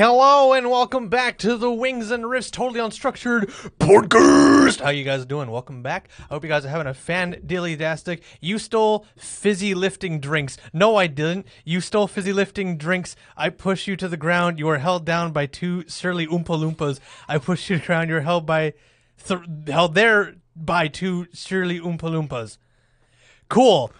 Hello and welcome back to the Wings and Riffs Totally Unstructured podcast. How you guys doing? Welcome back. I hope you guys are having a fan dilly dastic. You stole fizzy lifting drinks. No, I didn't. You stole fizzy lifting drinks. I push you to the ground. You are held down by two surly Oompa Loompas. I push you to the ground. You're held by th- held there by two surly Oompa Loompas. Cool.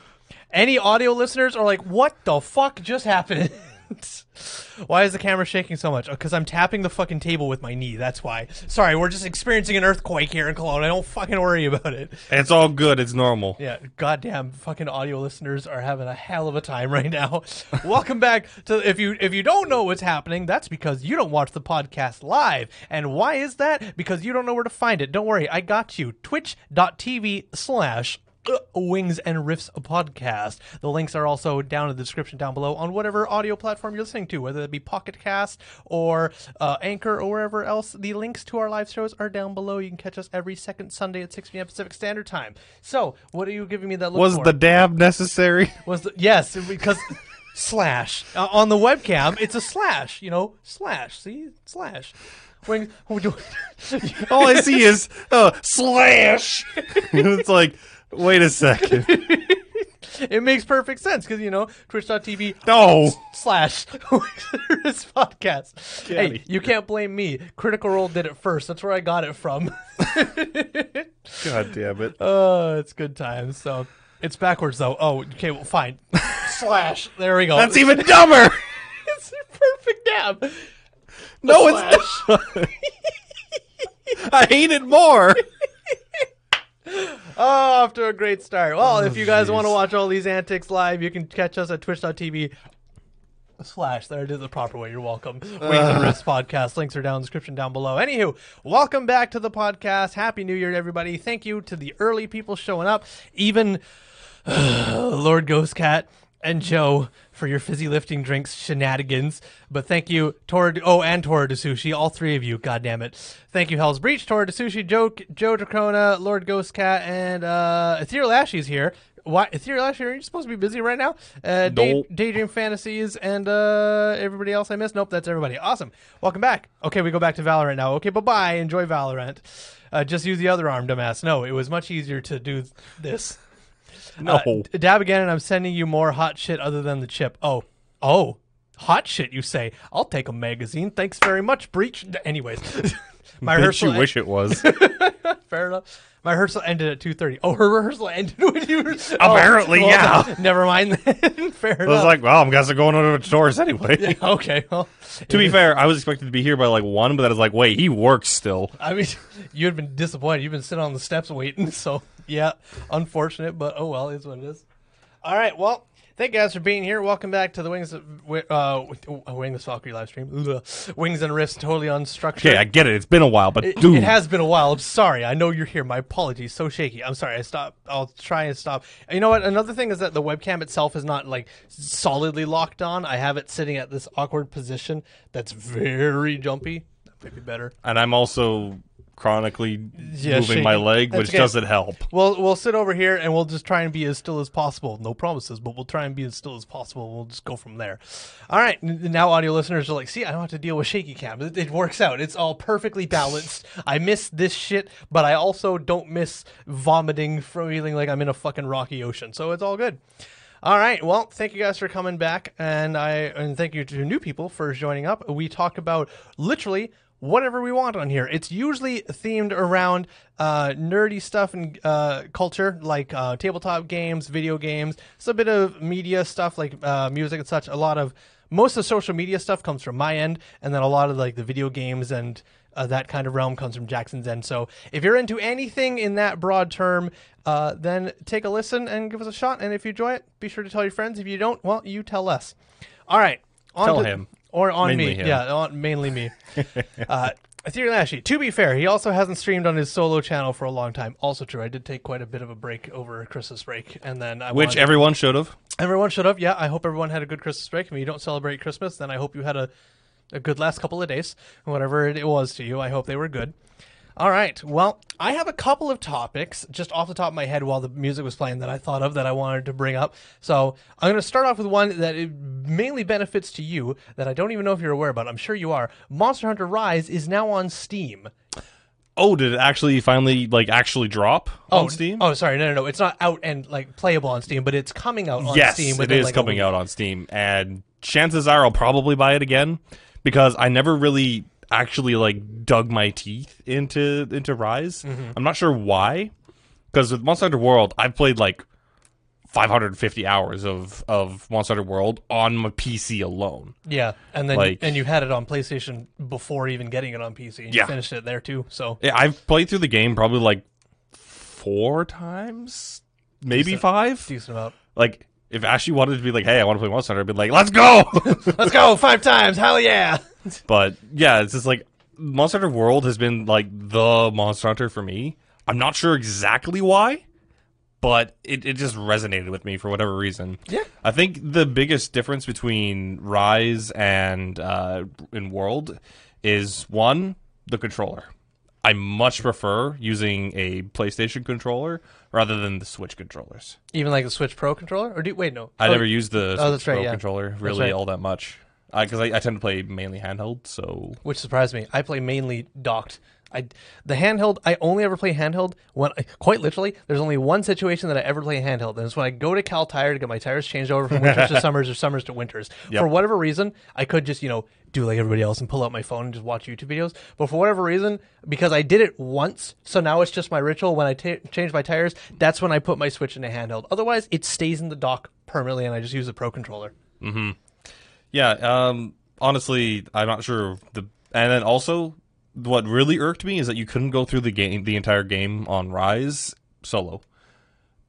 Any audio listeners are like, what the fuck just happened? why is the camera shaking so much? Oh, because I'm tapping the fucking table with my knee. That's why. Sorry, we're just experiencing an earthquake here in Cologne. I don't fucking worry about it. It's all good. It's normal. Yeah, goddamn fucking audio listeners are having a hell of a time right now. Welcome back to if you if you don't know what's happening, that's because you don't watch the podcast live. And why is that? Because you don't know where to find it. Don't worry, I got you. Twitch.tv slash Wings and Riffs podcast. The links are also down in the description down below on whatever audio platform you're listening to, whether it be Pocket Cast or uh, Anchor or wherever else. The links to our live shows are down below. You can catch us every second Sunday at 6 p.m. Pacific Standard Time. So, what are you giving me that look Was for? the dab necessary? was the, yes because slash uh, on the webcam it's a slash you know slash see slash when we do all I see is uh, slash. it's like, wait a second. it makes perfect sense because you know twitch.tv No. slash this podcast hey you can't blame me critical role did it first that's where i got it from God damn it. oh it's good times so it's backwards though oh okay well fine slash there we go That's even dumber. it's a perfect dab No, Slash. it's not. I hate it more. Oh, off to a great start. Well, oh, if you guys want to watch all these antics live, you can catch us at twitch.tv slash there it is the proper way. You're welcome. Wings and Riffs podcast. Links are down in the description down below. Anywho welcome back to the podcast. Happy new year to everybody. Thank you to the early people showing up. Even lord ghost cat and joe for your fizzy lifting drinks shenanigans but thank you tora oh and tora de sushi all three of you god damn it thank you hell's breach tora de sushi joe joe Dracona, lord ghost cat and uh ethereal ashley's here why ethereal ashley are you supposed to be busy right now uh Day- Nope. Daydream Fantasies and uh, everybody else I missed. Nope, that's everybody. Awesome. Welcome back. Okay, we go back to Valorant now. Okay, bye bye. Enjoy Valorant. Uh, just use the other arm, dumbass. No, it was much easier to do this. No. Uh, dab again, and I'm sending you more hot shit other than the chip. Oh, oh, hot shit. You say? I'll take a magazine. Thanks very much, Breach. Anyways, my Bitch, rehearsal. you wish it was. Fair enough. My rehearsal ended at two thirty. Oh, her rehearsal ended when you were. Oh, Apparently, oh, well, yeah. Never mind. Then. Fair I enough. was like, well, I'm guessing going over to stores anyway. okay. Well, To be fair, I was expected to be here by like one, but then I like, wait, he works still. I mean, you had been disappointed. You've been sitting on the steps waiting. So, yeah, unfortunate, but oh well, is what it is. All right. Well, thank you guys for being here. Welcome back to the Wings, of, uh, Wings Valkyrie live stream. Wings and Riffs, totally unstructured. Okay, I get it. It's been a while, but It, dude, it has been a while. I'm sorry. I know you're here. My apologies. So shaky. I'm sorry. I stop. I'll try and stop. You know what? Another thing is that the webcam itself is not like solidly locked on. I have it sitting at this awkward position that's very jumpy. That might be better. and I'm also chronically Yeah, moving my leg, That's which okay. doesn't help. We'll we'll sit over here and we'll just try and be as still as possible. No promises, but we'll try and be as still as possible. We'll just go from there. All right. Now audio listeners are like, see, I don't have to deal with shaky cam. It, it works out. It's all perfectly balanced. I miss this shit, but I also don't miss vomiting, feeling like I'm in a fucking rocky ocean. So it's all good. All right. Well, thank you guys for coming back, and I and thank you to new people for joining up. We talk about literally whatever we want on here. It's usually themed around uh, nerdy stuff and uh, culture, like uh, tabletop games, video games. It's a bit of media stuff, like uh, music and such. A lot of most of the social media stuff comes from my end, and then a lot of like the video games and uh, that kind of realm comes from Jackson's end. So if you're into anything in that broad term, uh, then take a listen and give us a shot. And if you enjoy it, be sure to tell your friends. If you don't, well, you tell us. All right. On Tell to- him. Or on Mainly me. him. Yeah, on, mainly me. uh, Ethereal Ashy. To be fair, he also hasn't streamed on his solo channel for a long time. Also true. I did take quite a bit of a break over Christmas break, and then I Which everyone should have. everyone should have. Yeah, I hope everyone had a good Christmas break. If you don't celebrate Christmas, then I hope you had a, a good last couple of days, whatever it was to you. I hope they were good. All right. Well, I have a couple of topics just off the top of my head while the music was playing that I thought of that I wanted to bring up. So I'm going to start off with one that it mainly benefits to you that I don't even know if you're aware about. I'm sure you are. Monster Hunter Rise is now on Steam. Oh, did it actually finally like actually drop Oh, on Steam? Oh, sorry. No, no, no. It's not out and like playable on Steam, but it's coming out on yes, Steam. it within, is like, coming out on Steam, and chances are I'll probably buy it again because I never really actually like dug my teeth into into Rise. Mm-hmm. I'm not sure why, because with Monster Hunter World, I've played like 550 hours of of Monster Hunter World on my PC alone. Yeah, and then Like- and you had it on PlayStation before even getting it on PC. And Yeah. you finished it there too. So Yeah, I've played through the game probably like four times, maybe Decent. five. decent amount. Like if Ashley wanted to be like, "Hey, I want to play Monster Hunter," I'd be like, "Let's go!" Let's go five times. Hell yeah! but yeah, it's just like Monster Hunter World has been like the Monster Hunter for me. I'm not sure exactly why, but it, it just resonated with me for whatever reason. Yeah. I think the biggest difference between Rise and uh, in World is one the controller. I much prefer using a PlayStation controller rather than the Switch controllers. Even like the Switch Pro controller, or do wait no? I Oh, never used the Switch that's right, Pro yeah. controller really right. all that much because I, I tend to play mainly handheld. So which surprised me. I play mainly docked. I the handheld. I only ever play handheld when quite literally. There's only one situation that I ever play handheld, and it's when I go to Kal Tire to get my tires changed over from winters to summers or summers to winters. Yep. For whatever reason, I could just you know do like everybody else and pull out my phone and just watch YouTube videos. But for whatever reason, because I did it once, so now it's just my ritual. When I change my tires, that's when I put my Switch in a handheld. Otherwise, it stays in the dock permanently, and I just use the Pro controller. Mm-hmm. Yeah, um, honestly, I'm not sure. The and then also, what really irked me is that you couldn't go through the game, the entire game on Rise solo.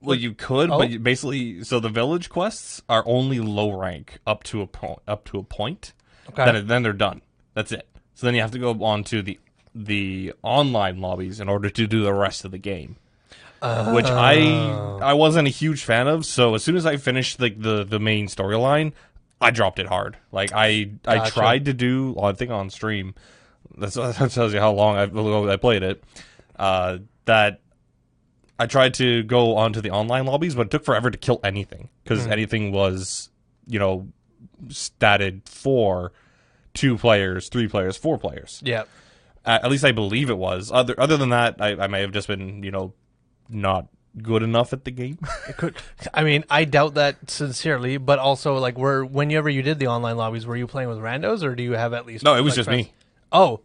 Well, you could, Oh. but you basically, so the village quests are only low rank up to a point. Up to a point, Okay. then then they're done. That's it. So then you have to go on to the the online lobbies in order to do the rest of the game. Which I Oh. I wasn't a huge fan of. So as soon as I finished like the, the main storyline, I dropped it hard. Like I I Gotcha. tried to do I think on stream. That's, that tells you how long I, I played it. Uh, that I tried to go onto the online lobbies, but it took forever to kill anything because Hmm. anything was you know statted for two players, three players, four players. Yeah. Uh, at least I believe it was. Other other than that, I, I may have just been you know not good enough at the game. It could. I mean, I doubt that sincerely, but also like, were whenever you did the online lobbies, were you playing with randos, or do you have at least? no, it was like, just friends? me. Oh,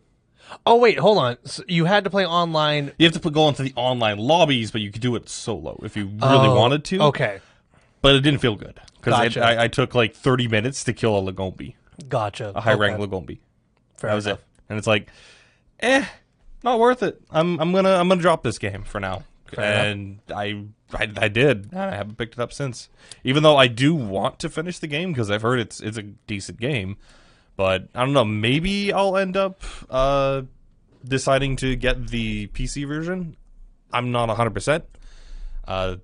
oh wait, hold on. So you had to play online. You have to put, go into the online lobbies, but you could do it solo if you really Oh, wanted to. Okay, But it didn't feel good because Gotcha. I, I took like 30 minutes to kill a Lagombi, gotcha. a high okay. rank Lagombi. Fair That was enough. it. And it's like, eh, not worth it. I'm I'm gonna I'm gonna drop this game for now. And I, I I did. I haven't picked it up since. Even though I do want to finish the game because I've heard it's it's a decent game. But I don't know. Maybe I'll end up uh, deciding to get the PC version. I'm not 100. percent Uh,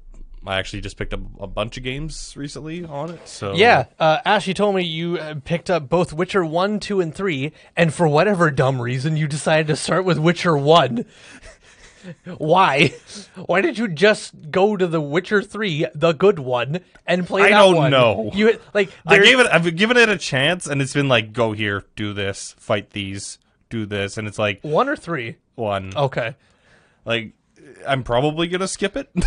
I actually just picked up a bunch of games recently on it. So Yeah, uh, Ash, you told me you uh, picked up both Witcher 1, 2, and 3, and for whatever dumb reason, you decided to start with Witcher 1. Why? Why did you just go to the Witcher 3, the good one, and play I that don't one? know. You like I gave it. I've given it a chance, and it's been like, go here, do this, fight these, do this, and it's like one or three. one. Okay. Like, I'm probably gonna skip it.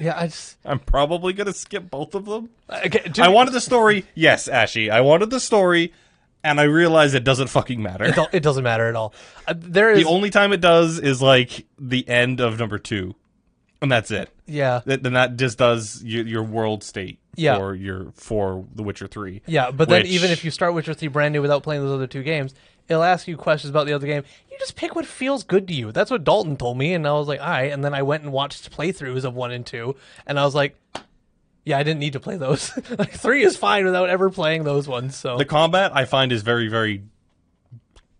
Yeah, I just I'm probably gonna skip both of them. okay, dude, I wanted the story. Yes, Ashy. I wanted the story, and I realize it doesn't fucking matter. it, it doesn't matter at all. Uh, there is the only time it does is like the end of number two, and that's it. yeah. Th- Then that just does your, your world state Yeah. for your for The Witcher Three. Yeah, but then even if you start Witcher 3 brand new without playing those other two games, it'll ask you questions about the other game. You just pick what feels good to you. That's what Dalton told me, and I was like, all right. And then I went and watched playthroughs of 1 and 2, and I was like, yeah, I didn't need to play those. like 3 is fine without ever playing those ones, so. The combat I find is very very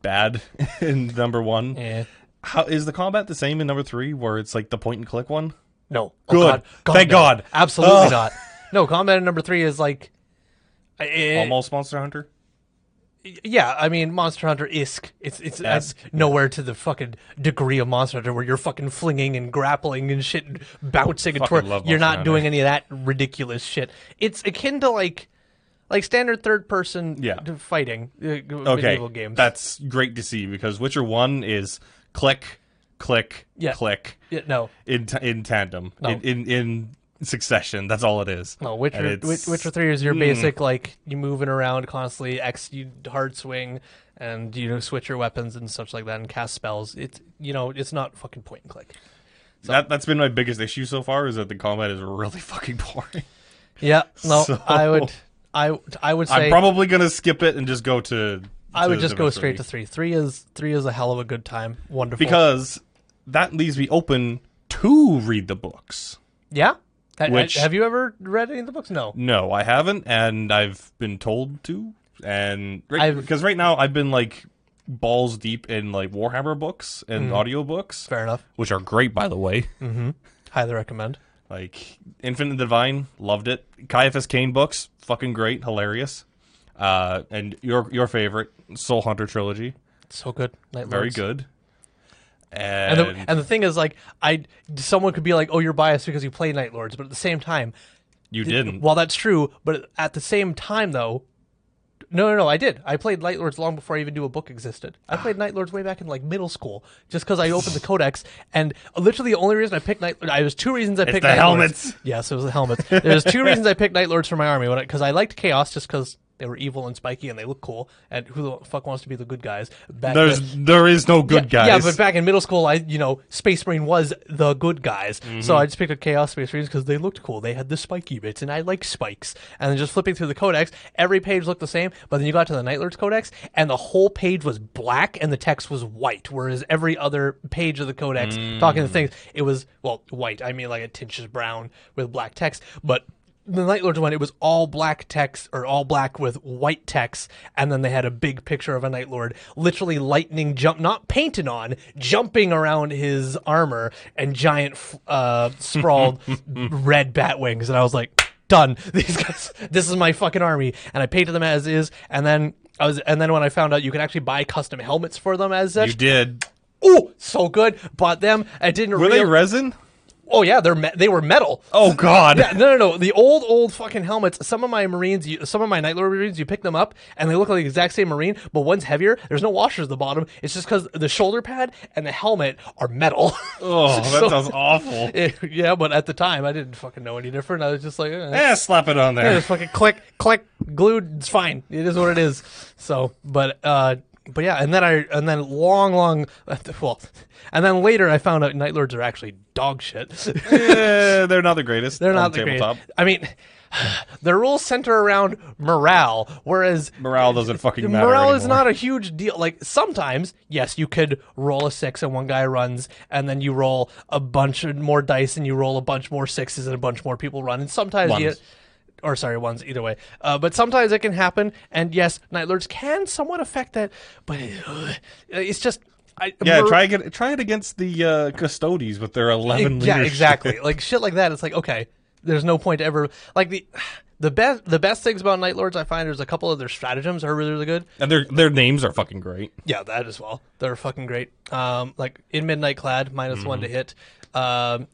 bad in number one. yeah. How is the combat the same in number three, where it's like the point and click one? No. Oh, Good. Thank no. God. Absolutely Ugh. not. No, combat in number 3 is like. it- eh, Almost Monster Hunter. Yeah, I mean Monster Hunter isk. It's it's nowhere to the fucking degree of Monster Hunter where you're fucking flinging and grappling and shit, and bouncing and twirling. You're not doing any of that ridiculous shit. It's akin to like like standard third person Yeah. fighting uh, Okay, medieval games. that's great to see because Witcher One is click, click, Yeah. click Yeah, no, in t- in tandem No. in, in in succession. That's all it is. no. Witcher Witcher Three is your Hmm. basic like you moving around constantly, X you hard swing, and you know switch your weapons and such like that, and cast spells. It's you know it's not fucking point and click. That that's been my biggest issue so far is that the combat is really fucking boring. Yeah, no, So- I would, I I would say I'm probably gonna skip it and just go to. I would just go straight to three. Three is three is a hell of a good time. Wonderful. because that leaves me open to read the books. yeah, Which- have you ever read any of the books? No. No, I haven't, and I've been told to. And because right now I've been like balls deep in like Warhammer books and Mm-hmm. audiobooks, Fair enough. which are great by the way. Highly recommend. Like Infinite Divine, loved it. Ciaphas Cain books, fucking great, hilarious. Uh, and your your favorite Soul Hunter trilogy, So good. Night very Lords. good. And And, the, and the thing is, like, I someone could be like, "Oh, you're biased because you play Night Lords," but at the same time, you didn't. Well, that's true, but at the same time, though, no, no, no, I did. I played Night Lords long before I even knew a book existed. I played Night Lords way back in like middle school, just because I opened the codex, and literally the only reason I picked Night, I was two reasons I picked the Night helmets. Lords. Yes, it was the helmets. There's two reasons I picked Night Lords for my army, because I liked Chaos, just because they were evil and spiky and they look cool, and who the fuck wants to be the good guys? Back There's then- there is no good yeah, guys. Yeah, but back in middle school, I you know Space Marine was the good guys, Mm-hmm. so I just picked up Chaos Space Marines because they looked cool. They had the spiky bits, and I like spikes. And then just flipping through the codex, every page looked the same. But then you got to the Night Lords codex, and the whole page was black, and the text was white. Whereas every other page of the codex, talking to things, it was well white. I mean like a tinge of brown with black text, but the Night Lords one, it was all black text or all black with white text, and then they had a big picture of a Night Lord, literally lightning jump, not painted on, jumping around his armor and giant, uh, sprawled red bat wings, and I was like, done. These guys, this is my fucking army, and I painted them as is, and then. I was, and then when I found out you could actually buy custom helmets for them as such, you did. oh, so good. Bought them. I didn't. Were they resin? Oh yeah, they're me- they were metal. Oh God. Yeah, no, no, no. The old, old fucking helmets. Some of my Marines, you, some of my Night Lord Marines, you pick them up and they look like the exact same Marine, but one's heavier. There's no washers at the bottom. It's just because the shoulder pad and the helmet are metal. Oh, that So- sounds awful. yeah, but at the time, I didn't fucking know any different. I was just like, eh. Eh, slap it on Yeah, there. just fucking click, click, glued. It's fine. It is what it is. So, but, uh, but yeah, and then I, and then long, long, well, and then later I found out Night Lords are actually dog shit. Eh, they're not the greatest. They're not the greatest. tabletop. I mean, the rules center around morale, whereas Morale doesn't fucking matter. morale is not a huge deal. Like sometimes, yes, you could roll a six and one guy runs, and then you roll a bunch of more dice and you roll a bunch more sixes and a bunch more people run. And sometimes. Or sorry, ones either way. Uh, but sometimes it can happen, and yes, night lords can somewhat affect that. But uh, it's just, I, Yeah, mor- try it. Try it against the uh, Custodes with their eleven. yeah, exactly. like shit like that. It's like okay, there's no point ever like the the best the best things about Night Lords I find is a couple of their stratagems are really really good. And their their names are fucking great. Yeah, that as well. They're fucking great. Um, like in Midnight Clad, minus one to Mm-hmm. hit. Um,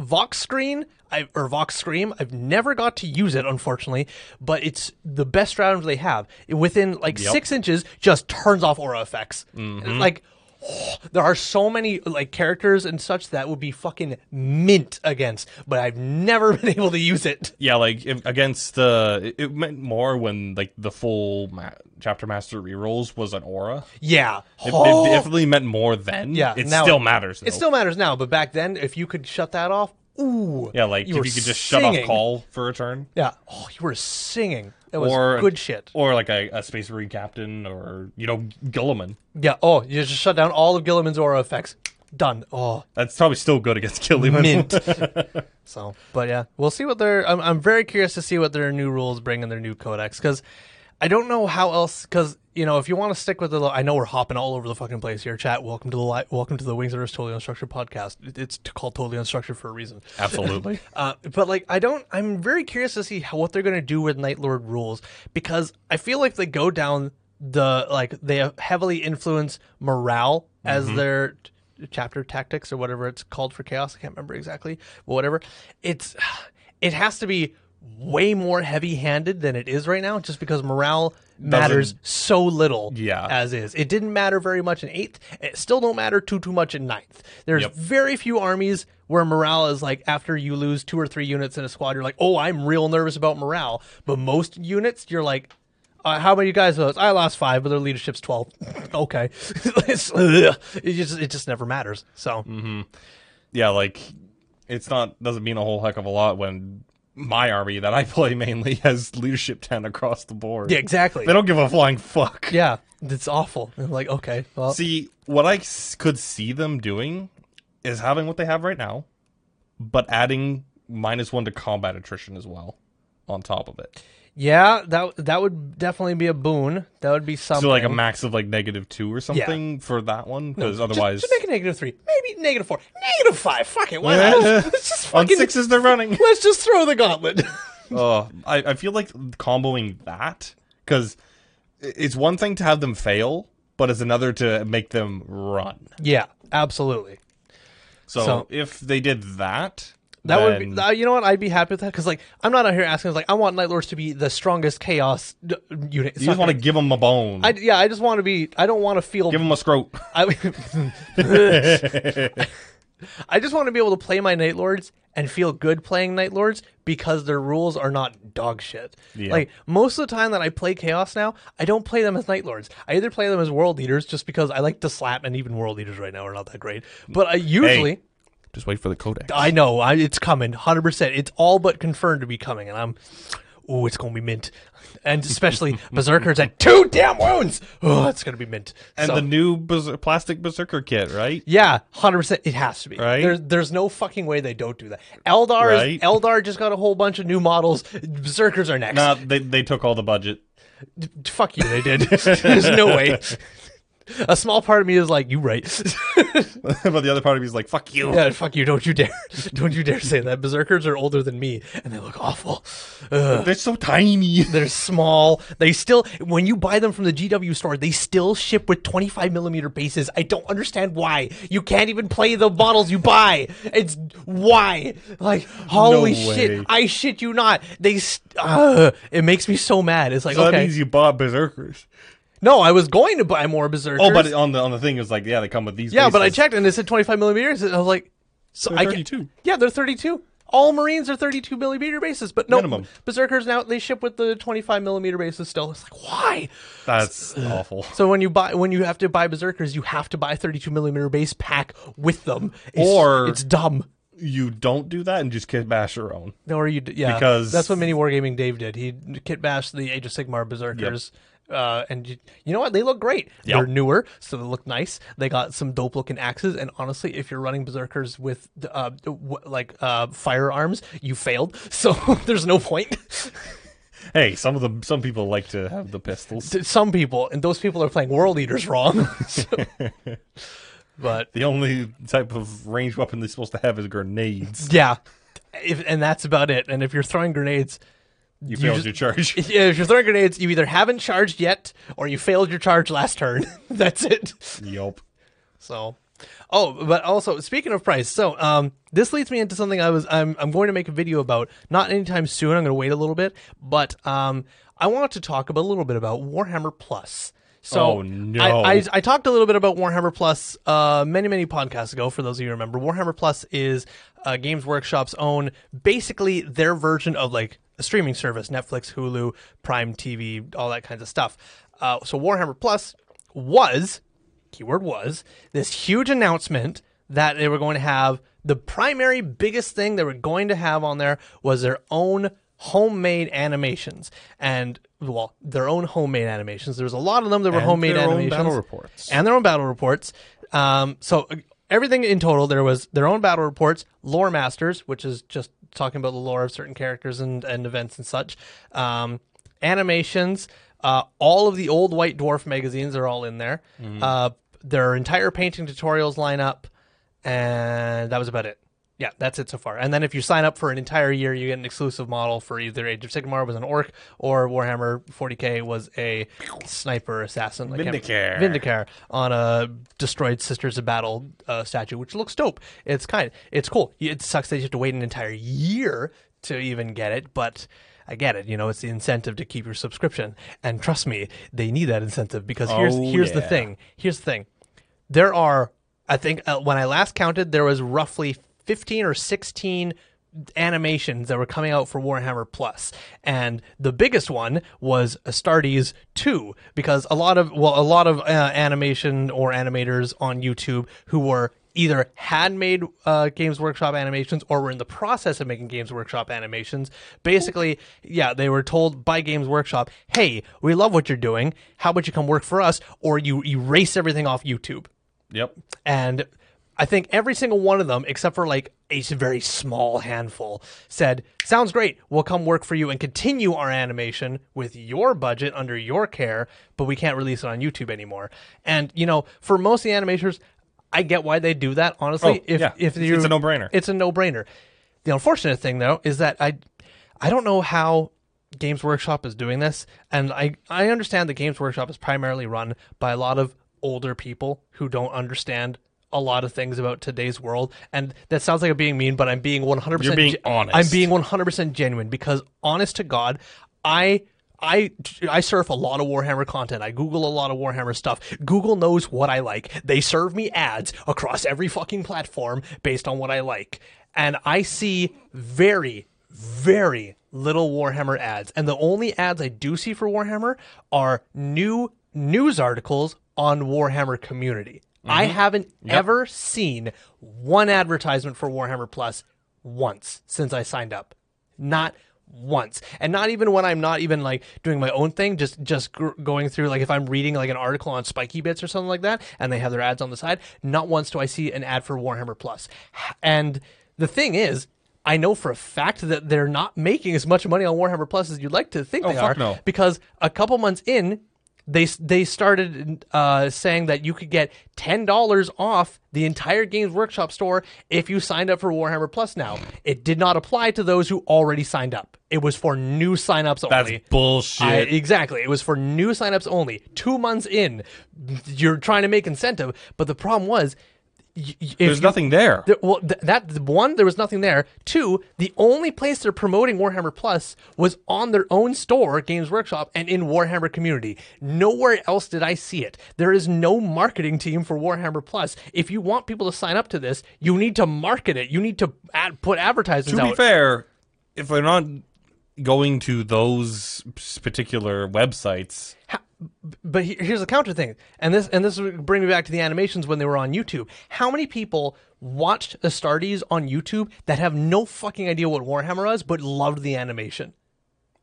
Vox Screen. I, or Vox Scream. I've never got to use it, unfortunately, but it's the best stratagems they have. Within like Yep. six inches, just turns off aura effects. Mm-hmm. Like there are so many like characters and such that would be fucking mint against, but I've never been able to use it. Yeah, like if, against uh, it, it meant more when like the full ma- chapter master rerolls was an aura. Yeah, It, Oh. it definitely meant more then. Yeah, it now still matters. Though. it still matters now, but back then, if you could shut that off, ooh, yeah, like you if you could just shut off call for a turn, Yeah, oh, you were singing. Was or good shit. or like a, a space marine captain, or you know Guilliman. Yeah. Oh, you just shut down all of Guilliman's aura effects. Done. Oh, That's probably still good against Guilliman. mint. so, but yeah, we'll see what their. I'm, I'm very curious to see what their new rules bring in their new codex because I don't know how else. Because you know, if you want to stick with the, I know we're hopping all over the fucking place here. Chat. Welcome to the li- welcome to the Wings of Earth Totally Unstructured podcast. It's called Totally Unstructured for a reason. Absolutely. Uh, but like, I don't. I'm very curious to see how, what they're going to do with Night Lord rules because I feel like they go down the like they heavily influence morale as Mm-hmm. their t- chapter tactics or whatever it's called for chaos. I can't remember exactly, but whatever. It's it has to be way more heavy-handed than it is right now, just because morale matters so little. Yeah. as is. It didn't matter very much in eighth. It still don't matter too too much in ninth. There's Yep. very few armies where morale is like after you lose two or three units in a squad, you're like, oh, I'm real nervous about morale. But most units, you're like, uh, how many guys was? I lost five, but their leadership's twelve. okay, It's- ugh. it just it just never matters. So yeah, like it's not doesn't mean a whole heck of a lot when my army that I play mainly has leadership ten across the board. yeah, exactly. They don't give a flying fuck. Yeah, it's awful. I'm like, okay, well, See, what I could see them doing is having what they have right now, but adding minus one to combat attrition as well on top of it. Yeah, that that would definitely be a boon. That would be something. So like a max of like negative two or something for that one, because Just- otherwise just, make a negative three, maybe negative four, negative five. Fuck it, why not? Let's just on fucking sixes they're running. let's just throw the gauntlet. Oh, I, I feel like comboing that because it's one thing to have them fail, but it's another to make them run. yeah, absolutely. So, So- if they did that, That would be, then- uh, you know what? I'd be happy with that because like I'm not out here asking like I want Night Lords to be the strongest chaos d- unit. It's you just want to give them a bone, I, yeah, I just want to be. I don't want to feel. give them a scrote. I, I just want to be able to play my Night Lords and feel good playing Night Lords because their rules are not dog shit. Yeah. Like most of the time that I play Chaos now, I don't play them as Night Lords. I either play them as World Eaters just because I like to slap, and even World Eaters right now are not that great. But uh, I usually. Just wait for the codex. I know I, it's coming, hundred percent. It's all but confirmed to be coming, and I'm, oh, it's gonna be mint, and especially Berserkers at two damn wounds. Oh, it's gonna be mint. and So, the new berser- plastic berserker kit, right? yeah, hundred percent. It has to be. Right? There's there's no fucking way they don't do that. Eldar Right? is Eldar just got a whole bunch of new models. Berserkers are next. Nah, they they took all the budget. Fuck you, they did. there's no way. A small part of me is like, you right. but the other part of me is like, fuck you. yeah, fuck you. Don't you dare. Don't you dare say that. Berserkers are older than me, and they look awful. Ugh. They're so tiny. They're small. They still, when you buy them from the GW store, they still ship with 25 millimeter bases. I don't understand why. You can't even play the models you buy. It's why. Like, holy No shit. I shit you not. They, st- uh, it makes me so mad. It's like, So that okay. means you bought berserkers. No, I was going to buy more Berserkers. Oh, but on the on the thing it was like, yeah, they come with these. yeah, but I checked and it said 25 millimeters. And I was like, so They're I ca- 32. Yeah, they're 32. All Marines are 32 millimeter bases, but no, Minimum. Berserkers now they ship with the 25 millimeter bases still. It's like, why? That's awful. So when you buy when you have to buy berserkers, you have to buy 32 millimeter base pack with them. It's, Or- it's dumb. You don't do that and just kit bash your own. No, or you yeah Because- that's what mini wargaming Dave did. He kit bashed the Age of Sigmar berserkers. Uh, and you, you know what? They look great. Yep. They're newer, so they look nice. They got some dope looking axes. And honestly, if you're running berserkers with uh, w- like uh, firearms, you failed. So there's no point. Hey, some of the some people like to have the pistols. Some people, and those people are playing world eaters wrong. So- but The only type of ranged weapon they're supposed to have is grenades. Yeah, if, and that's about it. And if you're throwing grenades, You failed just- your charge. yeah, if you're throwing grenades, you either haven't charged yet or you failed your charge last turn. that's it. Yup. So, oh, but also speaking of price, so um, this leads me into something I was I'm I'm going to make a video about. Not anytime soon. I'm going to wait a little bit, but um, I want to talk about a little bit about Warhammer Plus. So Oh, no. I, I, I talked a little bit about Warhammer Plus uh, many many podcasts ago. For those of you who remember, Warhammer Plus is uh, Games Workshop's own, basically their version of like a streaming service: Netflix, Hulu, Prime TV, all that kinds of stuff. Uh, so Warhammer Plus was keyword was this huge announcement that they were going to have the primary biggest thing they were going to have on there was their own homemade animations and well their own homemade animations there was a lot of them that were And homemade their own animations battle reports. and their own battle reports um, so everything in total there was their own battle reports lore masters which is just talking about the lore of certain characters and, and events and such. Um, animations uh, all of the old white dwarf magazines are all in there. Uh, their entire painting tutorials line up and that was about it Yeah, that's it so far. And then if you sign up for an entire year, you get an exclusive model for either Age of Sigmar was an orc or Warhammer 40k was a sniper assassin, like Vindicare. Vindicare on a destroyed Sisters of Battle uh, statue, which looks dope. It's kind, it's cool. It sucks that you have to wait an entire year to even get it, but. I get it. You know, it's the incentive to keep your subscription. And trust me, they need that incentive because here's Oh, here's the yeah. thing. Here's the thing. There are, I think, uh, when I last counted, there was roughly 15 or 16 animations that were coming out for Warhammer Plus, and the biggest one was Astartes 2 because a lot of well, a lot of uh, animation or animators on YouTube who were either had made uh, Games Workshop animations or were in the process of making Games Workshop animations. Basically, yeah, they were told by Games Workshop, "Hey, we love what you're doing. How about you come work for us?" Or you erase everything off YouTube Yep. and I think every single one of them, except for like a very small handful, said, "Sounds great. We'll come work for you and continue our animation with your budget under your care, but we can't release it on YouTube anymore." And you know, for most of the animators, I get why they do that. Honestly, Oh, if yeah. if you it's a no-brainer. It's a no-brainer. The unfortunate thing though is that I I don't know how Games Workshop is doing this, and I I understand that Games Workshop is primarily run by a lot of older people who don't understand a lot of things about today's world, and that sounds like I'm being mean, but I'm being 100. You're being percent honest. I'm being 100 percent genuine because, honest to God, I. I, I surf a lot of Warhammer content. I Google a lot of Warhammer stuff. Google knows what I like. They serve me ads across every fucking platform based on what I like. And I see very, very little Warhammer ads. And the only ads I do see for Warhammer are new news articles on Warhammer community. I mm-hmm. haven't ever seen one advertisement for Warhammer Plus once since I signed up. Not once. And not even when I'm not even like doing my own thing, just just gr- going through like if I'm reading like an article on Spiky Bits or something like that and they have their ads on the side, not once do I see an ad for Warhammer Plus. And the thing is, I know for a fact that they're not making as much money on Warhammer Plus as you'd like to think oh, they fuck are no. because a couple months in they they started uh, saying that you could get ten dollars off the entire Games Workshop store if you signed up for Warhammer Plus. Now it did not apply to those who already signed up. It was for new signups only. That's bullshit. I- exactly. It was for new signups only. Two months in, you're trying to make incentive, but the problem was. If There's you- nothing there. well, th- that one, there was nothing there. Two, the only place they're promoting Warhammer Plus was on their own store, Games Workshop, and in Warhammer Community. Nowhere else did I see it. There is no marketing team for Warhammer Plus. If you want people to sign up to this, you need to market it. You need to ad- put advertisements to out. be fair, if they're not going to those particular websites, but here's the counter thing, and this and this will bring me back to the animations when they were on YouTube. How many people watched Astartes on YouTube that have no fucking idea what Warhammer is, but loved the animation?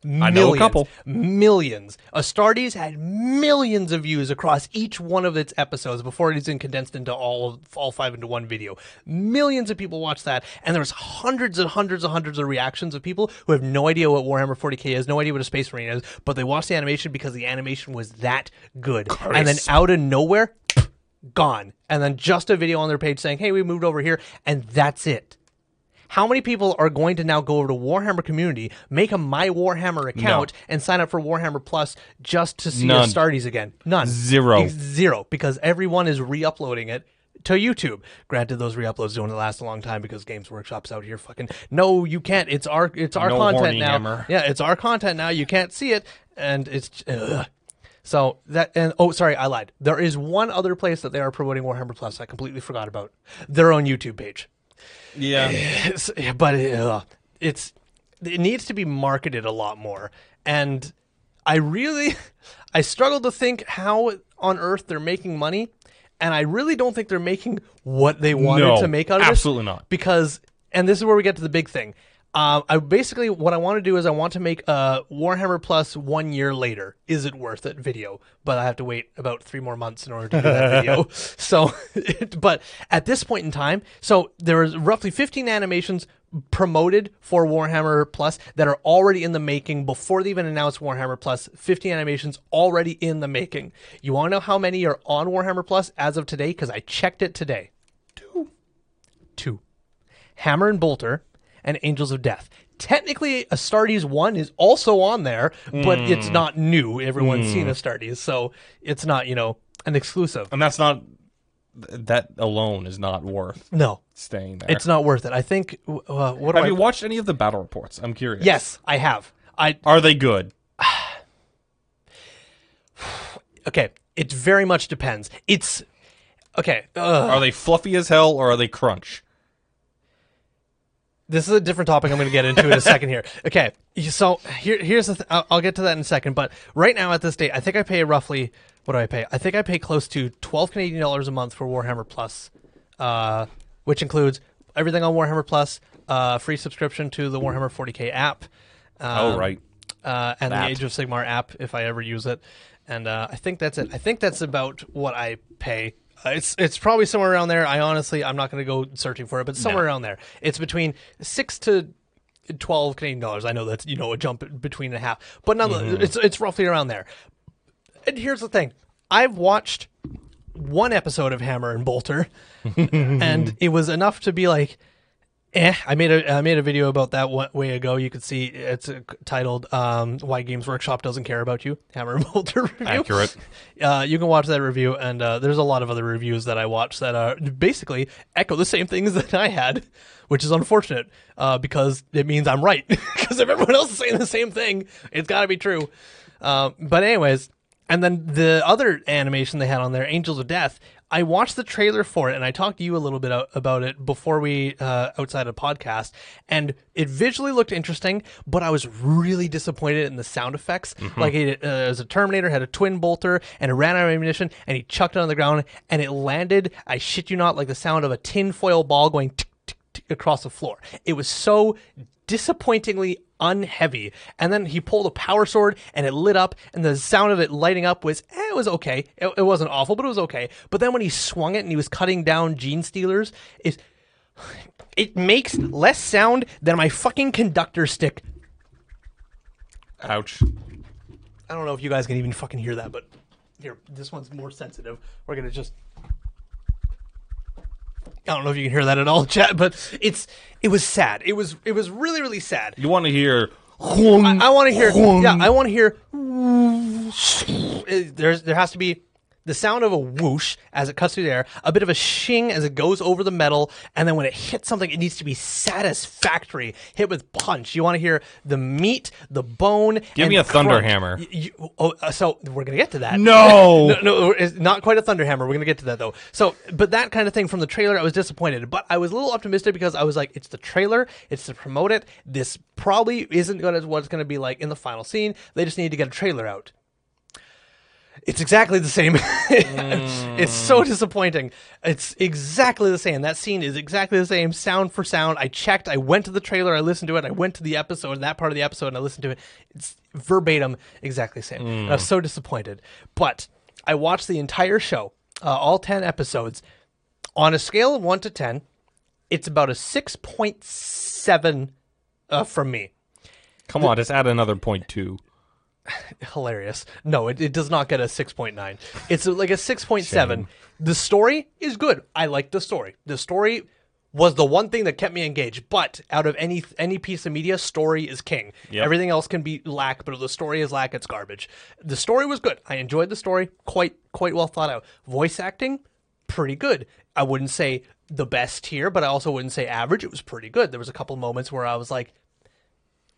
I know a couple. Millions. Astartes had millions of views across each one of its episodes before it is in condensed into all of, all five into one video. Millions of people watched that, and there was hundreds and hundreds and hundreds of reactions of people who have no idea what Warhammer 40k is, no idea what a Space Marine is, but they watched the animation because the animation was that good. And then out of nowhere, gone. And then just a video on their page saying, "Hey, we moved over here," and that's it. How many people are going to now go over to Warhammer community, make a My Warhammer account, and sign up for Warhammer Plus just to see None. Astartes again? None. Zero. Zero. Because everyone is re-uploading it to YouTube. Granted, those re-uploads don't last a long time because Games Workshop's out here fucking. No, you can't. It's our it's our No content now. hammer. Yeah, it's our content now. You can't see it, and it's. Ugh. So that and oh sorry I lied. There is one other place that they are promoting Warhammer Plus. I completely forgot about their own YouTube page. Yeah, It's, but uh, it's it needs to be marketed a lot more. And I really I struggle to think how on earth they're making money. And I really don't think they're making what they wanted No, to make out of it. absolutely not. Because and this is where we get to the big thing. Um, I basically what I want to do is I want to make a Warhammer Plus one year later. Is it worth it? Video, but I have to wait about three more months in order to do that video. So, but at this point in time, so there is roughly 15 animations promoted for Warhammer Plus that are already in the making before they even announced Warhammer Plus. 50 animations already in the making. You want to know how many are on Warhammer Plus as of today? Because I checked it today. Two. Two. Hammer and Bolter, and Angels of Death. Technically, Astartes 1 is also on there, but it's not new. Everyone's seen Astartes, so it's not, you know, an exclusive. And that's not that alone is not worth No, staying there. it's not worth it. I think, uh, what have I. you watched any of the battle reports? I'm curious. yes, I have. I Are they good? okay. It very much depends. It's okay. Ugh. Are they fluffy as hell or are they crunch? This is a different topic I'm going to get into in a second here. Okay, so here, here's the. Th- I'll, I'll get to that in a second. But right now at this date, I think I pay roughly. What do I pay? I think I pay close to 12 Canadian dollars a month for Warhammer Plus, uh, which includes everything on Warhammer Plus, uh, free subscription to the Warhammer 40k app. Um, oh right. uh, and That. the Age of Sigmar app if I ever use it. And uh, I think that's it. I think that's about what I pay. Uh, it's it's probably somewhere around there. I honestly I'm not going to go searching for it, but somewhere around there. It's between six to twelve Canadian dollars. I know that's you know a jump between a half, but nonetheless, it's it's roughly around there. And here's the thing: I've watched one episode of Hammer and Bolter, and it was enough to be like, eh. I made a I made a video about that one way ago. You could see it's uh, titled um, "Why Games Workshop Doesn't Care About You." Hammer and Bolter review. Accurate. Uh, you can watch that review, and uh, there's a lot of other reviews that I watched that are basically echo the same things that I had, which is unfortunate uh, because it means I'm right. Because if everyone else is saying the same thing, it's got to be true. Uh, but anyways, and then the other animation they had on there, Angels of Death. I watched the trailer for it, and I talked to you a little bit about it before we uh, outside of podcast, and it visually looked interesting, but I was really disappointed in the sound effects. Like it uh, as a Terminator had a twin bolter, and it ran out of ammunition, and he chucked it on the ground, and it landed. I shit you not, like the sound of a tinfoil ball going tick, tick, tick across the floor. It was so disappointingly unheavy. And then he pulled a power sword and it lit up, and the sound of it lighting up was eh, it was okay. It, it wasn't awful, but it was okay. But then when he swung it and he was cutting down gene stealers, it it makes less sound than my fucking conductor stick. Ouch. I don't know if you guys can even fucking hear that, but here, this one's more sensitive. We're gonna just. I don't know if you can hear that at all, chat, but it's it was sad. It was it was really really sad. You want to hear? I, I want to hear. Yeah, I want to hear. There's there has to be the sound of a whoosh as it cuts through the air, a bit of a shing as it goes over the metal, and then when it hits something, it needs to be satisfactory, hit with punch. You want to hear the meat, the bone. Give and me a thunder hammer. Y- you- oh, uh, so we're gonna get to that. No. no, no, it's not quite a thunder hammer. We're gonna get to that though. So, but that kind of thing from the trailer, I was disappointed, but I was a little optimistic because I was like, it's the trailer, it's to promote it. This probably isn't gonna what it's gonna be like in the final scene. They just need to get a trailer out. It's exactly the same. it's so disappointing. It's exactly the same. That scene is exactly the same, sound for sound. I checked. I went to the trailer. I listened to it. I went to the episode, that part of the episode, and I listened to it. It's verbatim, exactly the same. And I was so disappointed. But I watched the entire show, uh, all ten episodes. On a scale of one to ten, it's about a six point seven uh, from me. Come on, just add another point two. hilarious. No, it, it does not get a 6.9. It's like a 6.7. The story is good. I like the story. The story was the one thing that kept me engaged. But out of any any piece of media, story is king. Yep. Everything else can be lack, but if the story is lack, it's garbage. The story was good. I enjoyed the story. Quite quite well thought out. Voice acting, pretty good. I wouldn't say the best here, but I also wouldn't say average. It was pretty good. There was a couple moments where I was like,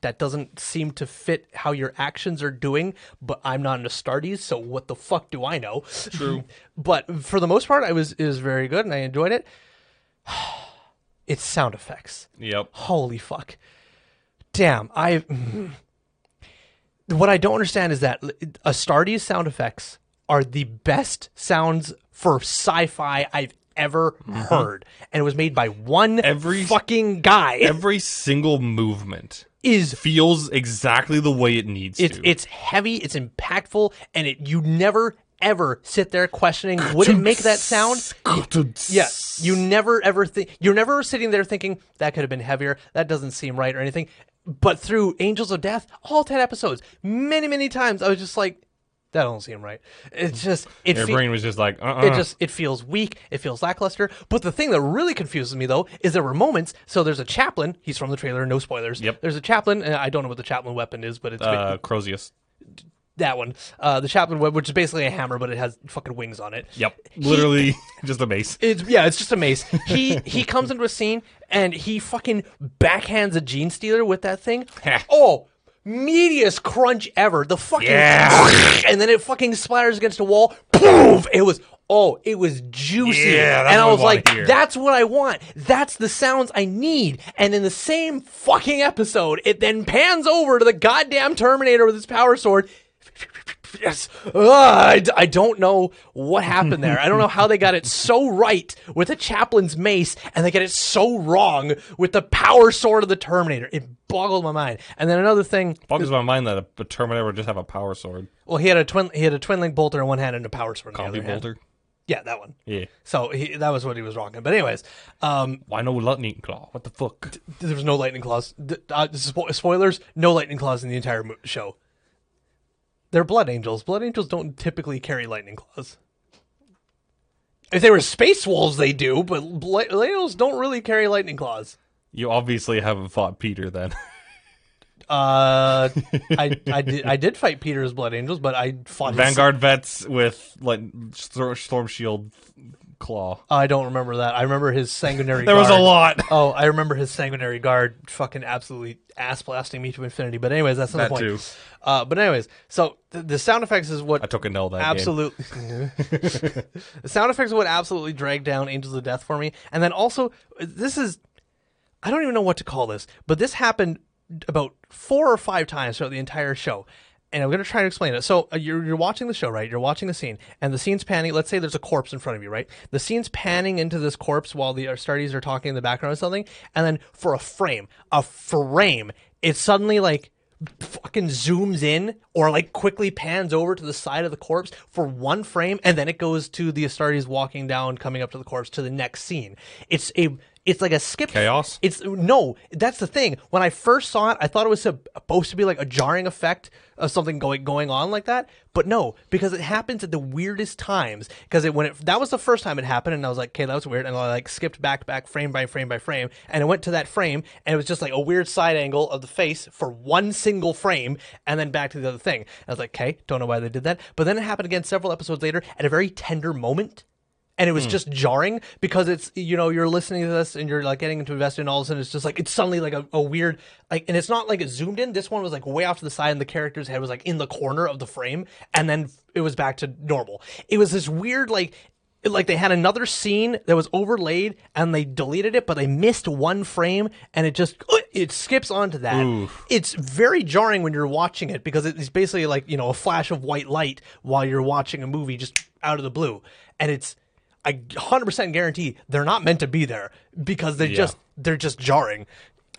that doesn't seem to fit how your actions are doing, but I'm not an Astartes, so what the fuck do I know? True. but for the most part, I was it was very good and I enjoyed it. It's sound effects. Yep. Holy fuck. Damn, I What I don't understand is that Astartes sound effects are the best sounds for sci-fi I've ever heard. And it was made by one Mm-hmm. Every- fucking guy. Every single movement is feels exactly the way it needs It's to. it's heavy, it's impactful, and it you never ever sit there questioning would it make that sound? Yeah, you never ever think you're never sitting there thinking that could have been heavier. That doesn't seem right or anything. But through Angels of Death, all ten episodes, many many times, I was just like, That don't seem right. It's just it. Your fe- brain was just like, uh, It just it feels weak. It feels lackluster. But the thing that really confuses me though is there were moments. So there's a chaplain. He's from the trailer. No spoilers. Yep. There's a chaplain. And I don't know what the chaplain weapon is, but it's uh, Crozius. that one. Uh, the chaplain weapon, which is basically a hammer, but it has fucking wings on it. Yep, literally just a mace. It's yeah, it's just a mace. He he comes into a scene and he fucking backhands a gene stealer with that thing. oh, meatiest crunch ever. The fucking Yeah. and then it fucking splatters against a wall. Poof! It was oh, it was juicy. Yeah, and I was like, hear. that's what I want. That's the sounds I need. And in the same fucking episode, it then pans over to the goddamn Terminator with his power sword. Yes. Ugh, I, d- I don't know what happened there. I don't know how they got it so right with the chaplain's mace and they get it so wrong with the power sword of the Terminator. It boggled my mind. And then another thing, Boggles my mind that a, a Terminator would just have a power sword. well, he had a twin he had a twin link bolter in one hand and a power sword in the other hand. bolter. Yeah, that one. Yeah. So he, that was what he was rocking. But anyways, um, Why no lightning claw? What the fuck? there was no lightning claws. D- Uh, spo- spoilers: no lightning claws in the entire mo- show. They're blood angels. Blood angels don't typically carry lightning claws. If they were space wolves, they do, but bl- angels don't really carry lightning claws. You obviously haven't fought Peter then. Uh, I I did I did fight Peter's blood angels, but I fought his- Vanguard vets with like storm shield claw. I don't remember that. I remember his sanguinary. Guard. There was a guard. lot. Oh, I remember his sanguinary guard fucking absolutely ass blasting me to infinity. But anyways, that's not That the point. too. Uh, but anyways, so th- the sound effects is what I took a L that game. absolutely the sound effects what absolutely dragged down Angels of Death for me. And then also, this is I don't even know what to call this, but this happened about four or five times throughout the entire show. And I'm going to try to explain it. So uh, you're, you're watching the show, right? You're watching the scene, and the scene's panning. Let's say there's a corpse in front of you, right? The scene's panning into this corpse while the Astartes are talking in the background or something. And then for a frame, a frame, it suddenly like fucking zooms in or like quickly pans over to the side of the corpse for one frame and then it goes to the Astartes walking down coming up to the corpse to the next scene. It's a it's like a skip Chaos? It's no, that's the thing. When I first saw it, I thought it was supposed to be like a jarring effect of something going going on like that, but no, because it happens at the weirdest times. Because it when it that was the first time it happened, and I was like, okay, that was weird, and I like skipped back back frame by frame by frame, and it went to that frame, and it was just like a weird side angle of the face for one single frame, and then back to the other thing. I was like, okay, don't know why they did that, but then it happened again several episodes later at a very tender moment and it was hmm. just jarring because it's you know you're listening to this and you're like getting into invested and all of a sudden it's just like it's suddenly like a, a weird like and it's not like it zoomed in. This one was like way off to the side and the character's head was like in the corner of the frame and then it was back to normal. It was this weird like like they had another scene that was overlaid and they deleted it but they missed one frame and it just uh, it skips onto that. It's very jarring when you're watching it because it's basically like you know a flash of white light while you're watching a movie just out of the blue. And it's I 100% guarantee they're not meant to be there because they just they're just jarring.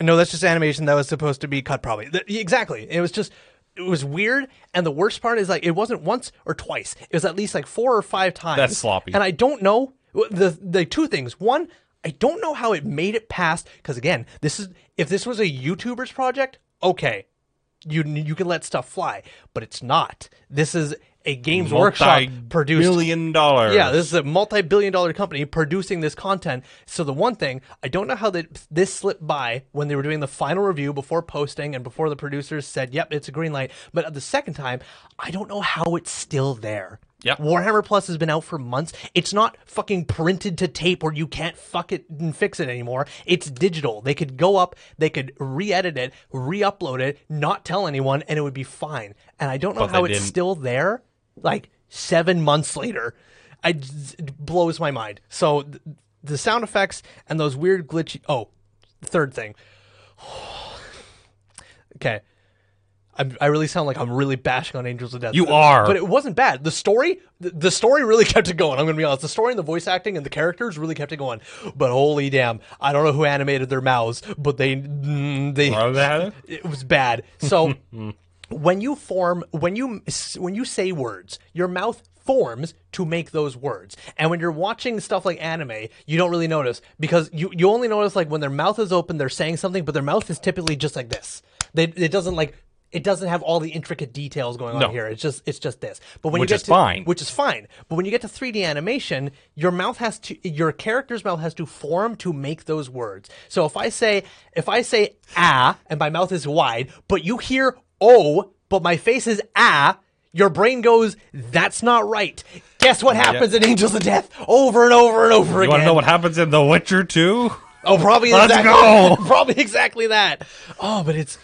No, that's just animation that was supposed to be cut probably. Th- exactly. It was just it was weird and the worst part is like it wasn't once or twice. It was at least like four or five times. That's sloppy. And I don't know the the two things. One, I don't know how it made it past cuz again, this is if this was a YouTuber's project, okay. You you can let stuff fly, but it's not. This is a Games Workshop produced million dollars. yeah, this is a multi-billion dollar company producing this content. So the one thing, I don't know how that this slipped by when they were doing the final review before posting and before the producers said, "Yep, it's a green light." But at the second time, I don't know how it's still there. Yep. Warhammer Plus has been out for months. It's not fucking printed to tape where you can't fuck it and fix it anymore. It's digital. They could go up, they could re-edit it, re-upload it, not tell anyone, and it would be fine. And I don't know But how it's didn't. still there, like seven months later. I it blows my mind. So th- the sound effects and those weird glitchy. Oh, third thing. okay. I'm, I really sound like I'm really bashing on Angels of Death. You are. but it wasn't bad. The story, the, the story really kept it going. I'm gonna be honest. The story and the voice acting and the characters really kept it going. But holy damn, I don't know who animated their mouths, but they mm, they they? it was bad. So when you form when you when you say words, your mouth forms to make those words. And when you're watching stuff like anime, you don't really notice because you you only notice like when their mouth is open, they're saying something, but their mouth is typically just like this. They it doesn't like it doesn't have all the intricate details going on No. here. It's just it's just this. But when Which you get is to, fine. which is fine. But when you get to 3D animation, your mouth has to your character's mouth has to form to make those words. So if I say if I say ah and my mouth is wide, but you hear oh, but my face is ah, your brain goes that's not right. Guess what happens in Angels of Death over and over and over You again? You want to know what happens in The Witcher 2? Oh, probably Let's exactly, go. probably exactly that. Oh, but it's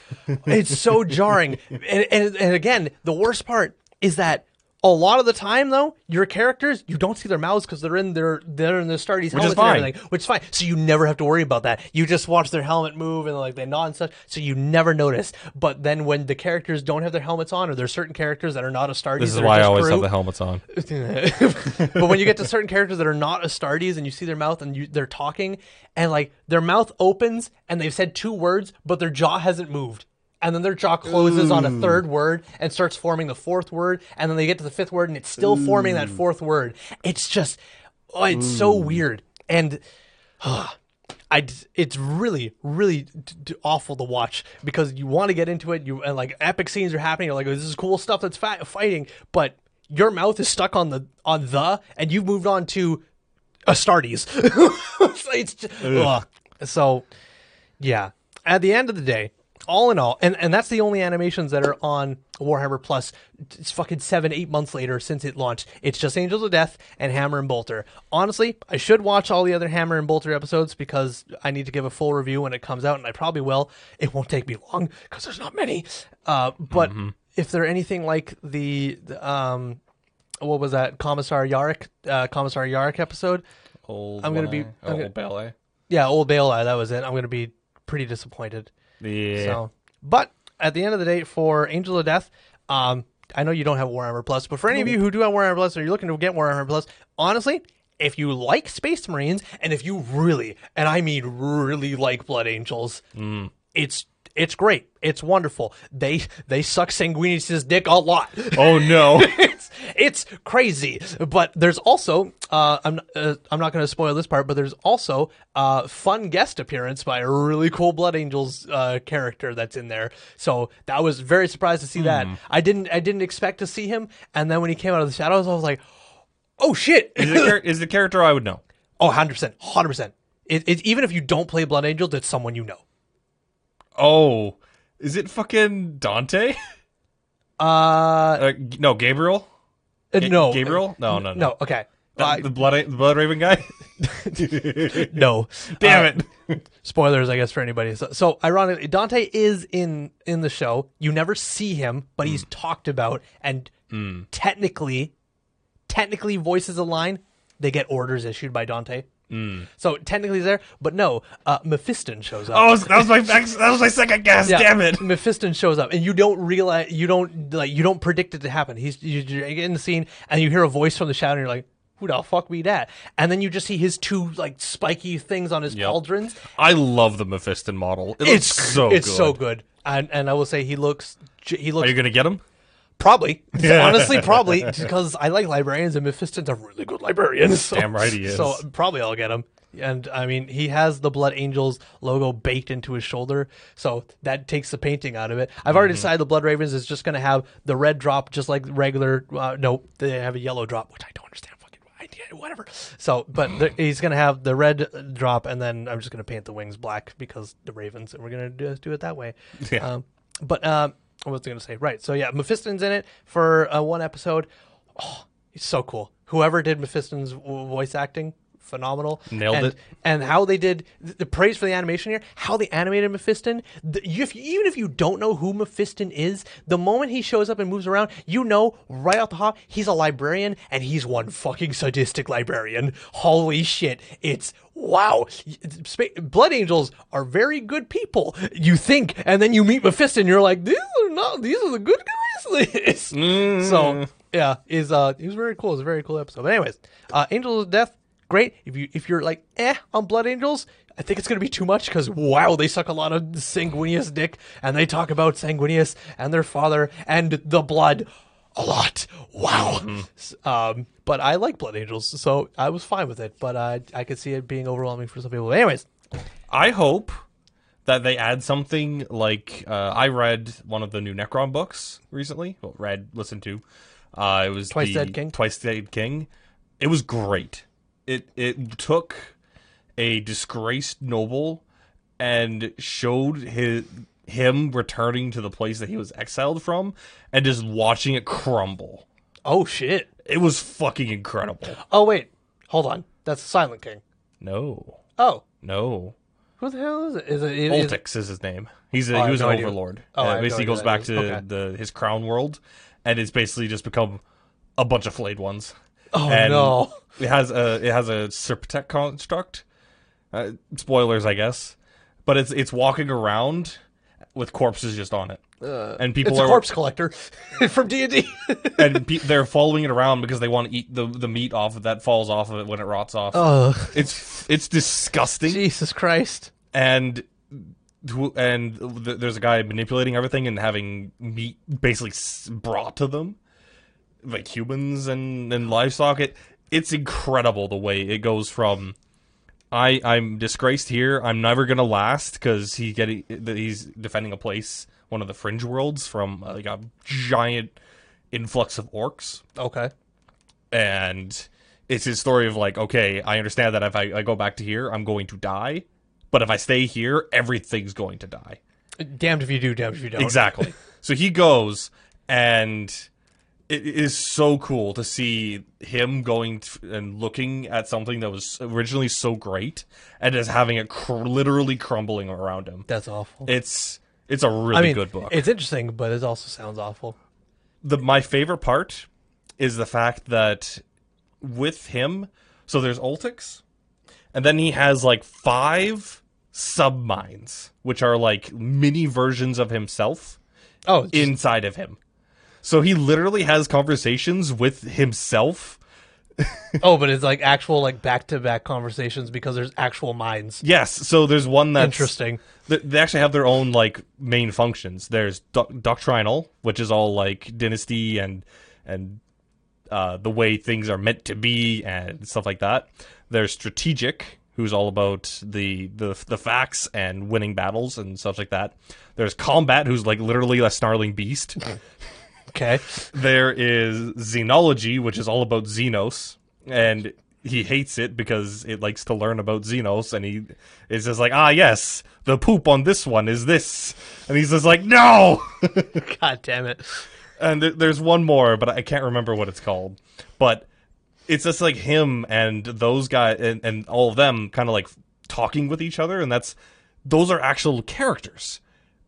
it's so jarring. And, and and again, the worst part is that a lot of the time, though, your characters you don't see their mouths because they're in their they're in their Astartes helmets fine. and everything, which is fine. So you never have to worry about that. You just watch their helmet move and like they nod and such, so you never notice. But then when the characters don't have their helmets on, or there's certain characters that are not a Astartes, This is that are why I just always have the helmets on. but when you get to certain characters that are not a Astartes and you see their mouth and you, they're talking and like their mouth opens and they've said two words but their jaw hasn't moved and then their jaw closes on a third word and starts forming the fourth word and then they get to the fifth word and it's still forming that fourth word. It's just oh, it's so weird. And ah, I d- it's really really d- d- awful to watch because you want to get into it you and like epic scenes are happening you're like oh, this is cool stuff that's fa- fighting but your mouth is stuck on the on the and you've moved on to Astartes. So it's just, ugh. so yeah. At the end of the day all in all and and that's the only animations that are on warhammer plus it's fucking seven eight months later since it launched. It's just angels of death and hammer and bolter. Honestly i should watch all the other hammer and bolter episodes because i need to give a full review when it comes out and i probably will. It won't take me long because there's not many. Uh, but if they're anything like the, the um what was that? Commissar yarrick uh, commissar yarrick episode? Old I'm gonna be- Ballet. I'm gonna- Old Bale Eye. yeah old bale that was it. I'm gonna be pretty disappointed Yeah. So, but at the end of the day, for Angel of Death, um, I know you don't have Warhammer Plus, but for any of you who do have Warhammer Plus or you're looking to get Warhammer Plus, honestly, if you like Space Marines and if you really, and I mean really like Blood Angels, it's it's great. It's wonderful. They they suck Sanguinius' dick a lot. oh no. it's it's crazy. But there's also uh, I'm uh, I'm not going to spoil this part, but there's also uh, fun guest appearance by a really cool Blood Angels uh, character that's in there. So that was very surprised to see that. I didn't I didn't expect to see him, and then when he came out of the shadows, I was like, oh shit. is, it char- is the character I would know? Oh, 100%. 100%. It, it, even if you don't play Blood Angels, it's someone you know. Oh. Is it fucking Dante? Uh, Uh, no, Gabriel? Ga- no. Gabriel? No, no, no. No, okay. The, Uh, the blood, the blood raven guy. no. Damn Uh, spoilers, I guess, for anybody. So, so, ironically, Dante is in in the show. You never see him, but he's talked about, and technically, technically voices a line. They get orders issued by Dante. So technically, he's there, but no. Uh, Mephiston shows up. Oh, that was my that was my second guess. Yeah, Damn it. Mephiston shows up, and you don't realize you don't like you don't predict it to happen. He's you, you're in the scene, and you hear a voice from the shadow, and you're like, "Who the fuck be that?" And then you just see his two like spiky things on his Yep. pauldrons. I love the Mephiston model. It It's looks so it's good. so good, and and I will say he looks he looks Are you gonna get him? Probably honestly probably because I like librarians, and Mephiston's a really good librarian. So, Damn right he is. So probably I'll get him. And I mean, he has the Blood Angels logo baked into his shoulder, so that takes the painting out of it. I've already Mm-hmm. decided the Blood Ravens is just going to have the red drop, just like regular. Uh, no, they have a yellow drop, which I don't understand. Fucking idea, whatever. So, but the, he's going to have the red drop, and then I'm just going to paint the wings black because the Ravens, and we're going to do, do it that way. Yeah. Um, but um, what was I going to say? Right. So yeah, Mephiston's in it for uh, one episode. Oh, he's so cool. Whoever did Mephiston's voice acting, phenomenal. Nailed and, it. And how they did the, praise for the animation here, how they animated Mephiston. The, if, even if you don't know who Mephiston is, the moment he shows up and moves around, you know right off the hop he's a librarian and he's one fucking sadistic librarian. Holy shit! It's wow. Blood Angels are very good people. You think, and then you meet Mephiston, and you're like, these are not. These are the good guys. So yeah, is uh, he was very cool. It's a very cool episode. But anyways, uh, Angels of Death, great. If you if you're like eh on Blood Angels, I think it's gonna be too much because wow, they suck a lot of Sanguinius dick, and they talk about Sanguinius and their father and the blood a lot. Wow. S- Um, but I like Blood Angels, so I was fine with it. But I I could see it being overwhelming for some people. Anyways, I hope that they add something like uh, I read one of the new Necron books recently. Well, read, listened to. Uh, it was Twice the Dead King? Twice Dead King. It was great. It it took a disgraced noble and showed his him returning to the place that he was exiled from and just watching it crumble. Oh shit. It was fucking incredible. Oh wait, hold on. That's Silent King. No, Oh, no. who the hell is it is it Voltix is his name. He's a, Oh, he was no an overlord. Oh, Uh, have no basically goes back to. Okay. the his crown world, and it's basically just become a bunch of flayed ones. Oh and no. It has a it has a Serpentech construct. Uh, spoilers, I guess, but it's it's walking around with corpses just on it, and people It's a are corpse collector from D and D. and pe- they're following it around because they want to eat the the meat off of that falls off of it when it rots off. Oh, It's it's disgusting. Jesus Christ! and and th- there's a guy manipulating everything and having meat basically s- brought to them like humans and and livestock it it's incredible the way it goes from i i'm disgraced here i'm never gonna last because he getting he's defending a place one of the fringe worlds from uh, like a giant influx of orcs Okay. and it's his story of like, okay, I understand that if I, I go back to here, I'm going to die, but if I stay here, everything's going to die. Damned if you do, damned if you don't. Exactly. so he goes, and it is so cool to see him going and looking at something that was originally so great, and just having it cr- literally crumbling around him. That's awful. It's it's a really I mean, good book. it's interesting, but it also sounds awful. the my favorite part is the fact that with him, so there's Oltyx, and then he has like five sub subminds, which are like mini versions of himself Oh, just- inside of him. So he literally has conversations with himself. oh, but it's like actual like back to back conversations because there's actual minds. Yes, so there's one that's Interesting. th- They actually have their own like main functions. There's doc- doctrinal, which is all like dynasty and and uh, the way things are meant to be and stuff like that. There's strategic, who's all about the the the facts and winning battles and stuff like that. There's combat, who's like literally a snarling beast. Okay. there is xenology, which is all about Xenos, and he hates it because it likes to learn about Xenos, and he is just like, ah, yes, the poop on this one is this, and he's just like, no. God damn it. and th- there's one more, but I can't remember what it's called, but it's just like him and those guys and, and all of them kind of like talking with each other, and that's those are actual characters,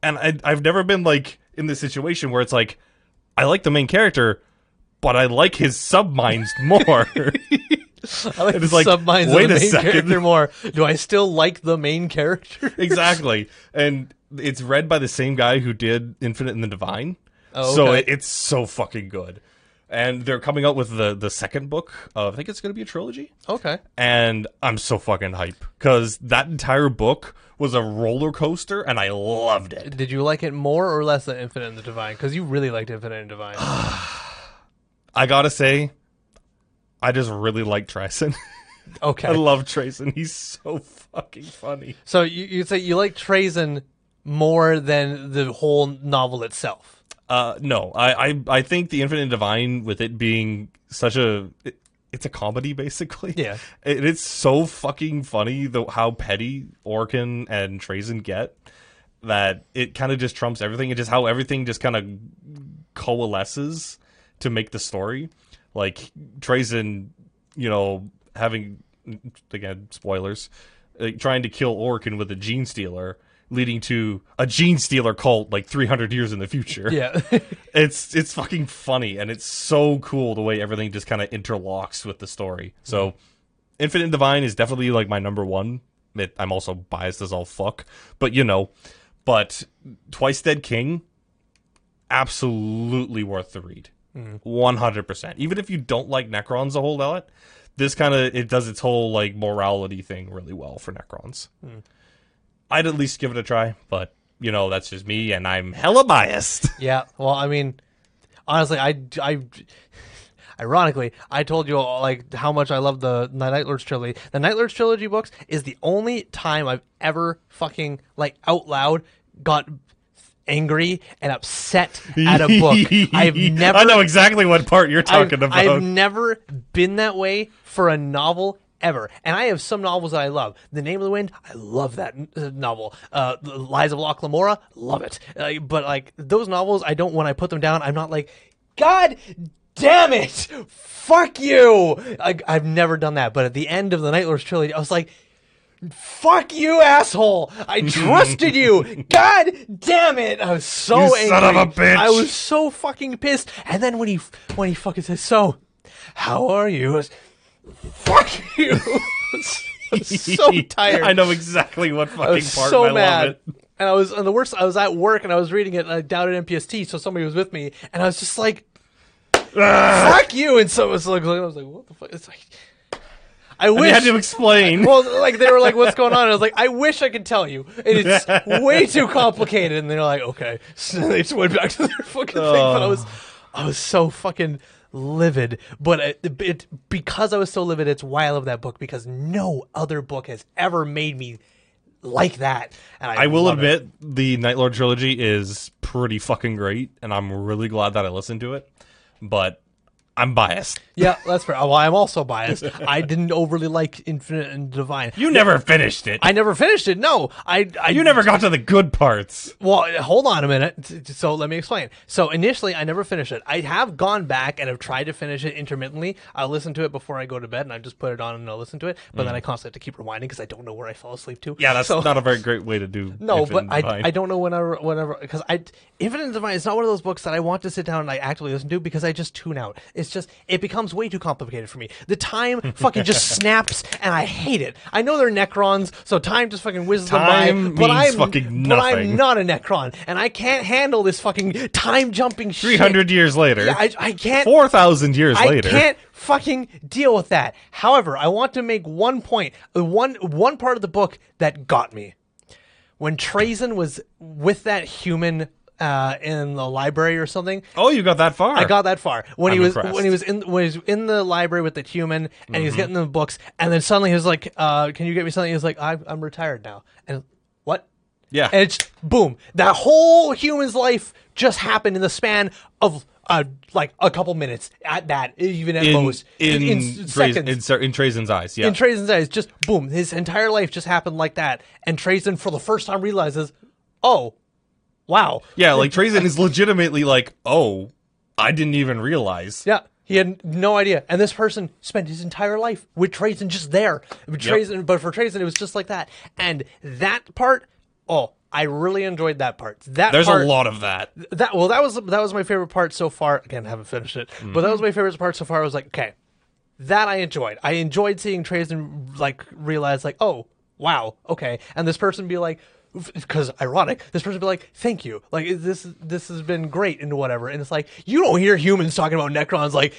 and I, I've never been like in this situation where it's like I like the main character, but I like his subminds more. I like It the like, subminds wait of the main second. character more. Do I still like the main character? exactly, and it's read by the same guy who did Infinite and the Divine, Oh, so okay. it, it's so fucking good. And they're coming out with the the second book. Of, I think it's going to be a trilogy. Okay. and I'm so fucking hype because that entire book was a roller coaster, and I loved it. Did you like it more or less than Infinite and the Divine? Because you really liked Infinite and Divine. I gotta say, I just really like Trazyn. I love Trazyn. He's so fucking funny. So you you say you like Trazyn more than the whole novel itself. Uh, no, I, I I think the Infinite Divine, with it being such a, it, it's a comedy basically. Yeah. it, it's so fucking funny the how petty Orikan and Trazyn get that it kind of just trumps everything. It just how everything just kind of coalesces to make the story. Like Trazyn, you know, having again spoilers, uh, trying to kill Orikan with a gene stealer. Leading to a gene stealer cult like 300 years in the future Yeah. it's it's fucking funny and it's so cool the way everything just kind of interlocks with the story. So, mm-hmm. Infinite Divine is definitely like my number one. It, I'm also biased as all fuck, but you know, but Twice Dead King, absolutely worth the read, mm. hundred percent. Even if you don't like Necrons a whole lot, this kind of it does its whole like morality thing really well for Necrons. Mm. I'd at least give it a try, but you know that's just me, and I'm hella biased. yeah. Well, I mean, honestly, I, I, ironically, I told you all, like how much I love the Night Lords trilogy. The Night Lords trilogy books is the only time I've ever fucking like out loud got angry and upset at a book. I've never I know exactly what part you're talking I've, about. I've never been that way for a novel ever. And I have some novels that I love. The Name of the Wind, I love that uh, novel. Uh, the Lies of Locke Lamora, love it. Uh, but like those novels, I don't. When I put them down, I'm not like, God damn it, fuck you. I, I've never done that. But at the end of the Night Lords trilogy, I was like. Fuck you, asshole! I trusted you. God damn it! I was so You angry. son of a bitch. I was so fucking pissed. And then when he when he fucking says, "So, how are you?" I was, Fuck you. I was so tired. I know exactly what fucking I was part. so I mad. love it. And I was and the worst. I was at work and I was reading it uh, down at MPST, so somebody was with me, and I was just like, "Fuck you!" And so it was like, I was like, "What the fuck?" It's like, I And you wish. had to explain. well, like they were like, "What's going on?" And I was like, "I wish I could tell you, and it's way too complicated." And they're like, "Okay," so they just went back to their fucking thing. But I was, I was so fucking livid. But it, it because I was so livid, it's why I love that book because no other book has ever made me like that. And I, I will love it. admit the Night Lord trilogy is pretty fucking great, and I'm really glad that I listened to it. But I'm biased. Yeah, that's fair. Well, I'm also biased. I didn't overly like Infinite and Divine. You never finished it. I never finished it. No, I. I you never got to the good parts. Well, hold on a minute. So let me explain. So initially, I never finished it. I have gone back and have tried to finish it intermittently. I listen to it before I go to bed, and I just put it on and I'll listen to it. But then I constantly have to keep rewinding because I don't know where I fell asleep to. Mm. Yeah, that's so, not a very great way to do. no, Infinite but I. I don't know whenever whenever because I Infinite and Divine is not one of those books that I want to sit down and I actively listen to because I just tune out. It's just it becomes way too complicated for me. The time fucking just snaps and I hate it. I know they're Necrons, so time just fucking whizzes them by. Time But I'm fucking nothing. but I'm not a Necron, and I can't handle this fucking time jumping shit. Three hundred years later, Yeah, I, I can't. four thousand years I later. I can't fucking deal with that. However, I want to make one point, uh, one one part of the book that got me. When Trazyn was with that human uh, in the library or something, Oh, you got that far. I got that far when he I'm was impressed. when he was in when he was in the library with the human and Mm-hmm. he was getting the books, and then suddenly he was like, uh, "Can you get me something?" He was like, "I'm, I'm retired now," and what? Yeah. And it's boom. That whole human's life just happened in the span of uh, like a couple minutes at that, even at in most. in in, Trazyn- seconds. in, Sir- in Trazyn's eyes. Yeah. in Trazyn's eyes, just boom. His entire life just happened like that. And Trazyn, for the first time, realizes, oh, wow. yeah, like Trazyn is legitimately like, oh, I didn't even realize. Yeah. He had no idea. And this person spent his entire life with Trazyn just there. But Trazyn, but for Trazyn, it was just like that. And that part, oh, I really enjoyed that part. That There's part, a lot of that. that well that was that was my favorite part so far again haven't finished it but that mhm. was my favorite part so far i was like okay that i enjoyed i enjoyed seeing Trazyn like realize like oh wow okay and this person be like because ironic this person would be like thank you like this this has been great and whatever and it's like you don't hear humans talking about necrons like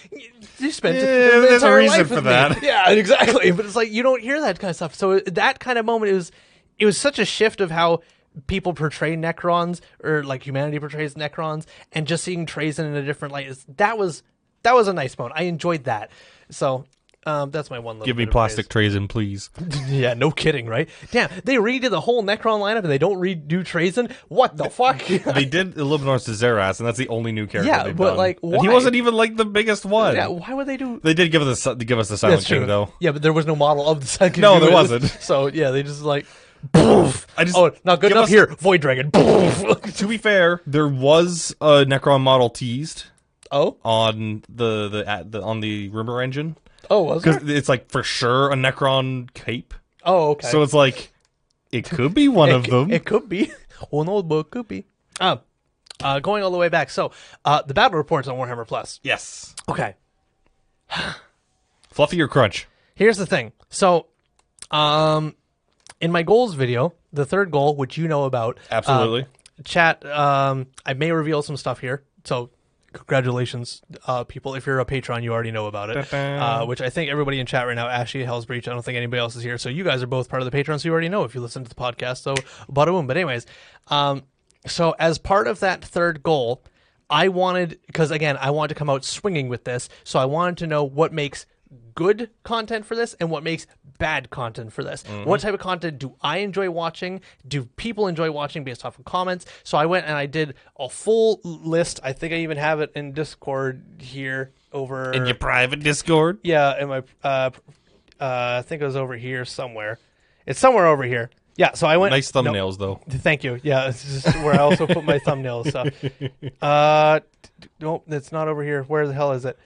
you spent Yeah, the there's a reason for with me." that. yeah exactly but it's like you don't hear that kind of stuff so that kind of moment it was it was such a shift of how people portray Necrons or like humanity portrays Necrons, and just seeing Trazyn in a different light is that was that was a nice moment. I enjoyed that. So um, that's my one. Little Give me plastic Trazyn, please. yeah, no kidding, right? Damn, they redid the whole Necron lineup and they don't redo Trazyn. What the fuck? They did Illuminor to Szeras, and that's the only new character. Yeah, but, done. like, he wasn't even like the biggest one. yeah, why would they do? They did give us the give us the Silent That's true. King though. Yeah, but there was no model of the second. No, there wasn't. So yeah, they just like. Poof. I just- oh, not good enough us- here. Void Dragon. Poof. To be fair, there was a Necron model teased oh, on the the, the on the rumor engine oh, was because it's like for sure a Necron cape. Oh, okay. So it's like it could be one it, of them. It could be. one old book. could be. Um, uh, going all the way back. So, uh, the battle reports on Warhammer Plus. yes, Okay. fluffy or crunch. Here's the thing. So, um, in my goals video, the third goal, which you know about, uh, Absolutely. chat. Um, I may reveal some stuff here. So, congratulations, uh, people. If you're a patron, you already know about it. Uh, which I think everybody in chat right now, Ashley, Hell's Breach. I don't think anybody else is here. So you guys are both part of the patrons. So you already know if you listen to the podcast. So bada boom. But anyways, um, so as part of that third goal, I wanted because again, I wanted to come out swinging with this, so I wanted to know what makes good content for this and what makes bad content for this. What type of content do I enjoy watching? Do people enjoy watching based off of comments? So I went and I did a full list. I think I even have it in Discord here over In your private Discord. yeah, in my uh, uh, I think it was over here somewhere. It's somewhere over here. Yeah, so I went Nice no, thumbnails though. Thank you. Yeah, this is where I also put my thumbnails. So, uh, nope, it's not over here. Where the hell is it?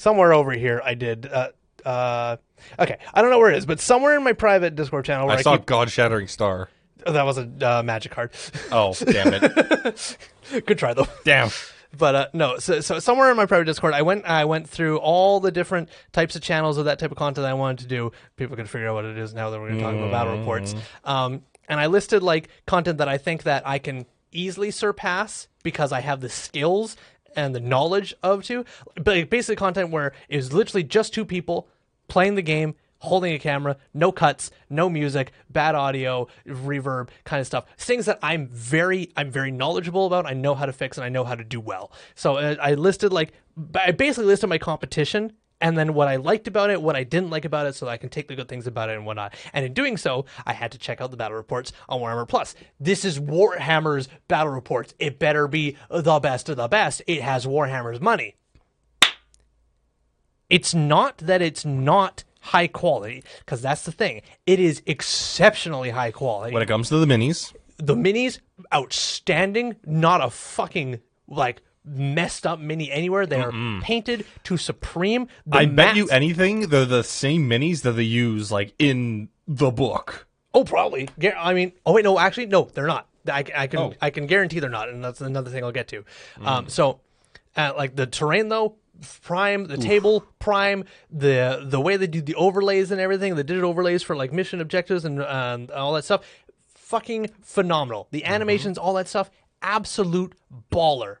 Somewhere over here. I did. Uh, uh, okay, I don't know where it is, but somewhere in my private Discord channel where I, I saw keep, God Shattering Star. oh, that was a uh, magic card. Oh, damn it. Good try though. damn. But uh, no, so, so somewhere in my private Discord, I went I went through all the different types of channels of that type of content I wanted to do. People can figure out what it is now that we're going to talk about battle reports. Um, and I listed like content that I think that I can easily surpass because I have the skills and the knowledge of two, But basically, content where it was literally just two people playing the game, holding a camera, no cuts, no music, bad audio, reverb, kind of stuff. Things that I'm very, I'm very knowledgeable about. I know how to fix and I know how to do well. So uh, I listed like, I basically listed my competition. And then what I liked about it, what I didn't like about it, so that I can take the good things about it and whatnot. And in doing so, I had to check out the battle reports on Warhammer Plus. This is Warhammer's battle reports. It better be the best of the best. It has Warhammer's money it's not that it's not high quality because that's the thing it is exceptionally high quality When it comes to the minis, the minis outstanding not a fucking like messed up mini anywhere. They are painted to supreme. The I bet you anything they're the same minis that they use like in the book. oh probably. Gar- i mean oh wait no actually no they're not. I, I can Oh. i can guarantee they're not and that's another thing i'll get to. Um so uh, like the terrain though prime the table prime the the way they do the overlays and everything the digital overlays for like mission objectives and um, all that stuff fucking phenomenal. The animations all that stuff absolute baller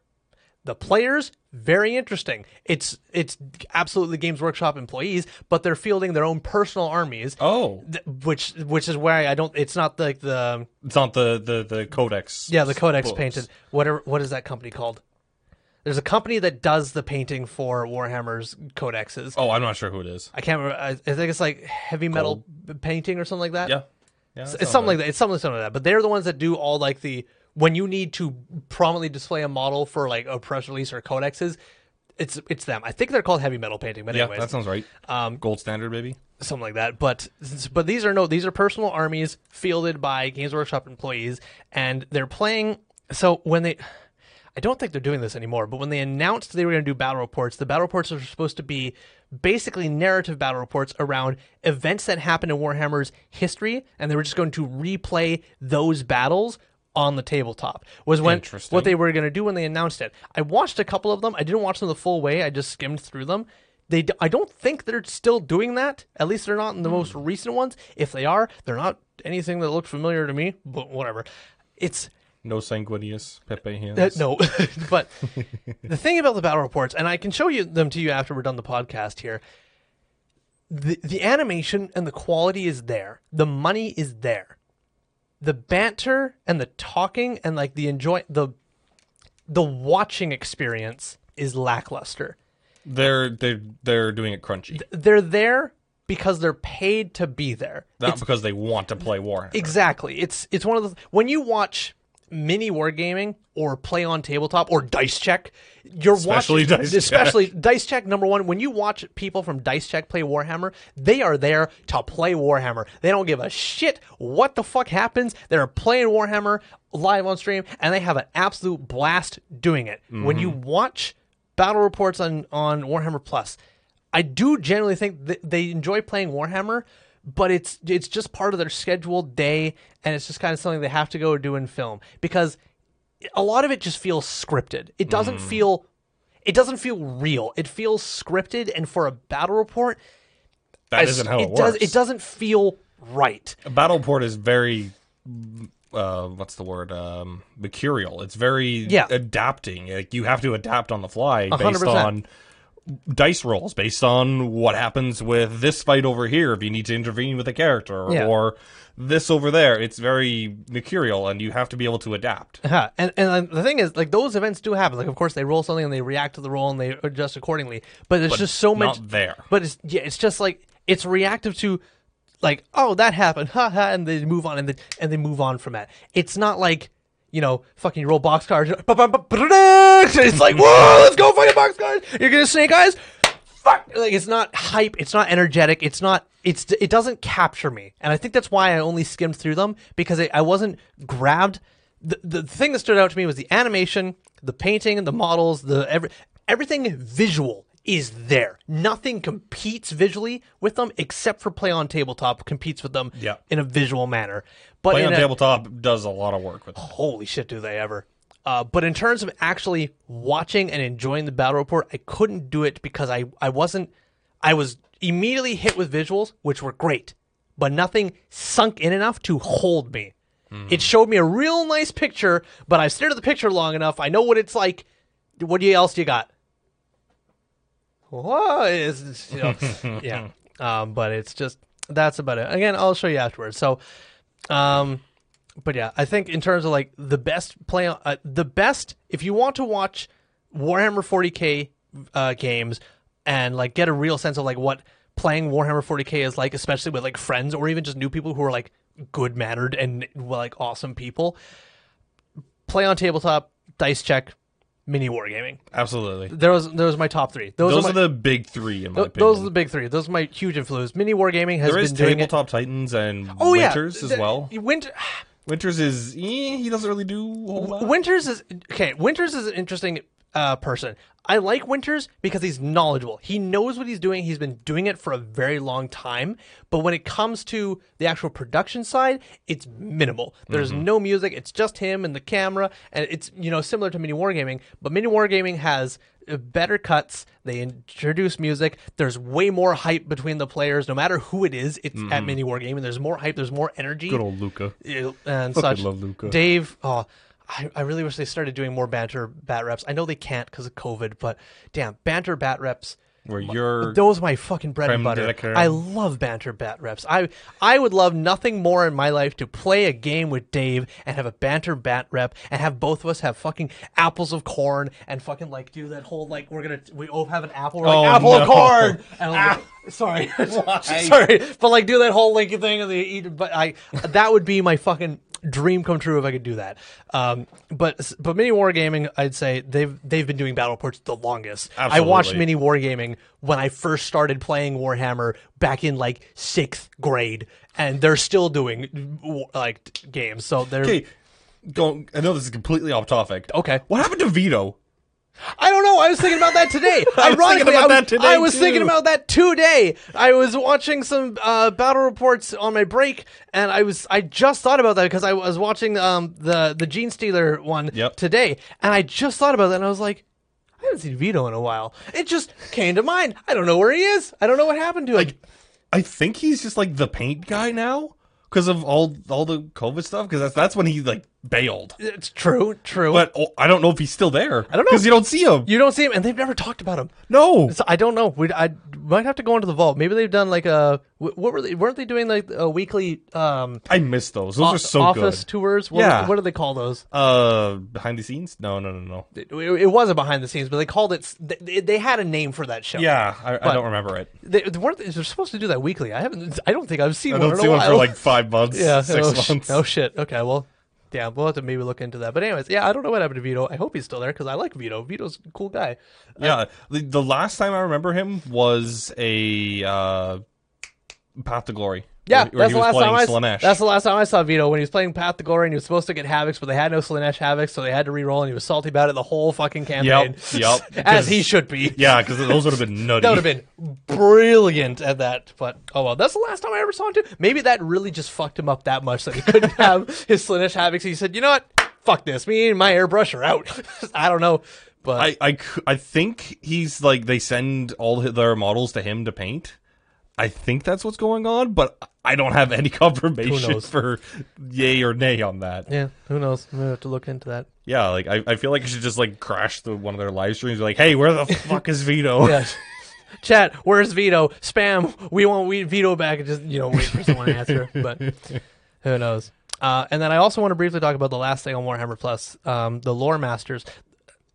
the players very interesting it's it's absolutely games workshop employees but they're fielding their own personal armies Oh, th- which which is why I don't. It's not like the it's not the the the codex. yeah the Codex books. painted. Whatever. What is that company called? There's a company that does the painting for Warhammer's codexes. Oh, I'm not sure who it is. I can't remember. I, I think it's like heavy metal painting or something like that. Yeah, yeah. it's, it's something like that. It's something similar to that. But they're the ones that do all like the when you need to prominently display a model for like a press release or codexes. It's it's them. I think they're called heavy metal painting. But Yeah, anyways, that sounds right. um, Gold standard, maybe. something like that. But but these are no these are personal armies fielded by Games Workshop employees, and they're playing. So when they, I don't think they're doing this anymore. But when they announced they were going to do battle reports, the battle reports are supposed to be basically narrative battle reports around events that happened in Warhammer's history, and they were just going to replay those battles on the tabletop was when what they were going to do when they announced it. I watched a couple of them. I didn't watch them the full way. I just skimmed through them. They d- i don't think they're still doing that. At least they're not in the most recent ones. If they are they're not anything that looks familiar to me but whatever. It's No Sanguinius Pepe hands. uh, no, but the thing about the battle reports, and I can show you them to you after we're done the podcast here. The the animation and the quality is there. The money is there. The banter and the talking and like the enjoy the the watching experience is lackluster. They're they're they're doing it crunchy. They're there because they're paid to be there. Not because they want to play Warhammer. Exactly. It's it's one of the when you watch mini wargaming or play on tabletop or dice check, you're Especially watching Dice Check. especially dice check number one. When you watch people from dice check play Warhammer, they are there to play Warhammer. They don't give a shit what the fuck happens. They're playing Warhammer live on stream and they have an absolute blast doing it. When you Mm-hmm. watch battle reports on on Warhammer Plus, I do generally think that they enjoy playing Warhammer, but it's it's just part of their scheduled day, and it's just kind of something they have to go do in film because a lot of it just feels scripted. It doesn't Mm. feel it doesn't feel real. It feels scripted, and for a battle report, That isn't how it, does. works. It doesn't feel right. A Battleport is very uh what's the word um mercurial it's very Yeah. adapting like you have to adapt on the fly based 100%. on dice rolls based on what happens with this fight over here if you need to intervene with a character Yeah. or this over there. It's very mercurial and you have to be able to adapt. Yeah, and and uh, the thing is, like those events do happen. Like, of course, they roll something and they react to the roll and they adjust accordingly. But it's just so much. There. But it's yeah, it's just like it's reactive to, like, oh, that happened, ha and they move on and they and they move on from that. It's not like you know, fucking roll box cars. It's like, whoa, let's go fucking box cards. You're gonna snake eyes. Fuck. Like it's not hype. It's not energetic. It's not. It's it doesn't capture me, and I think that's why I only skimmed through them because I, I wasn't grabbed. The, the thing that stood out to me was the animation, the painting, the models, the every everything visual is there. Nothing competes visually with them except for play on tabletop competes with them Yeah. in a visual manner. But Play on a- tabletop does a lot of work with it. holy shit, do they ever? Uh, but in terms of actually watching and enjoying the battle report, I couldn't do it because I, I wasn't. I was immediately hit with visuals, which were great, but nothing sunk in enough to hold me. It showed me a real nice picture, but I stared at the picture long enough. I know what it's like. What do you, else do you got? What is you know, yeah. Um, but it's just that's about it. Again, I'll show you afterwards. So, um, but yeah, I think in terms of like the best play, uh, the best if you want to watch Warhammer 40k uh, games and like get a real sense of like what playing Warhammer 40k is like, especially with like friends or even just new people who are like good mannered and like awesome people. Play on tabletop, dice check, mini wargaming. Absolutely. There was there was my top three. Those, Those are, are, the big three in my th- opinion. those are the big three. Those are my huge influence. Mini wargaming has there been is doing it. tabletop titans and Oh winters yeah, as The- well. Winter. Winters is eh, he doesn't really do a whole lot. Winters is okay. Winters is an interesting uh, person. I like Winters because he's knowledgeable. He knows what he's doing. He's been doing it for a very long time. But when it comes to the actual production side, it's minimal. There's Mm-hmm. no music. It's just him and the camera, and it's you know similar to mini wargaming. But mini wargaming has uh, better cuts. They introduce music. There's way more hype between the players, no matter who it is. It's at mini wargaming. There's more hype. There's more energy Mm-hmm. Good old Luca. And Fucking such. love Luca. Dave, oh, I, I really wish they started doing more banter bat reps. I know they can't because of COVID, but damn, banter bat reps. Where you're Those are my fucking bread and butter. la. I love banter bat reps. I I would love nothing more in my life to play a game with Dave and have a banter bat rep and have both of us have fucking apples of corn and fucking like do that whole like we're gonna we all have an apple we're like Oh, apple of corn and I'm like, ah. sorry sorry but like do that whole linky thing and they eat but I that would be my fucking dream come true if I could do that. Um, but but mini wargaming, I'd say they've they've been doing battle ports the longest. I watched Absolutely. mini wargaming when I first started playing Warhammer back in like sixth grade, and they're still doing like games. So they're okay. Go. I know this is completely off topic. Okay. What happened to Vito? I don't know. I was thinking about that today. I was thinking Ironically, about I was, that today, I was too. thinking about that today. I was watching some uh, battle reports on my break, and I was I just thought about that because I was watching um, the the Gene Stealer one Yep. today, and I just thought about that, and I was like. I haven't seen Vito in a while. It just came to mind. I don't know where he is. I don't know what happened to him. Like, I think he's just like the paint guy now because of all all the COVID stuff. Because that's that's when he like bailed. it's true, true. But oh, I don't know if he's still there. I don't know. because you don't see him. you don't see him, and they've never talked about him. no. So I don't know. We I might have to go into the vault. Maybe they've done like a what were they? Weren't they doing like a weekly um I miss those. Those o- are so office good. tours? What, Yeah. what do they call those? Uh, behind the scenes? No, no, no, no. It, it wasn't behind the scenes, but they called it. They, they had a name for that show. Yeah, I, I don't remember it. they, they weren't. They're supposed to do that weekly. I haven't. I don't think I've seen I one don't in see one for like five months, yeah, six oh, sh- months. oh shit. Okay, well. Yeah, we'll have to maybe look into that. But anyways, yeah, I don't know what happened to Vito. I hope he's still there because I like Vito. Vito's a cool guy. Yeah, the, the last time I remember him was a uh, Path to Glory. Yeah, where, that's he the last time I. Slaanesh. That's the last time I saw Vito when he was playing Path to Glory and he was supposed to get Havocs, but they had no Slaanesh Havocs, so they had to re-roll, and he was salty about it the whole fucking campaign. yep, yep. as he should be. yeah, because those would have been nutty. That would have been brilliant at that, but oh well. That's the last time I ever saw him too. Maybe that really just fucked him up that much that he couldn't have his Slaanesh Havocs. He said, "You know what? Fuck this. Me and my airbrush are out." I don't know, but I, I, I think he's like they send all their models to him to paint. I think that's what's going on, but I don't have any confirmation for yay or nay on that. yeah, who knows? I'm have to look into that. Yeah, like I, I feel like I should just like crash the one of their live streams. Like, hey, where the fuck is Vito? Yeah. Chat, where's Vito? Spam. We want we Vito back and just you know wait for someone to answer. But who knows? Uh, and then I also want to briefly talk about the last thing on Warhammer Plus, um, the Lore Masters.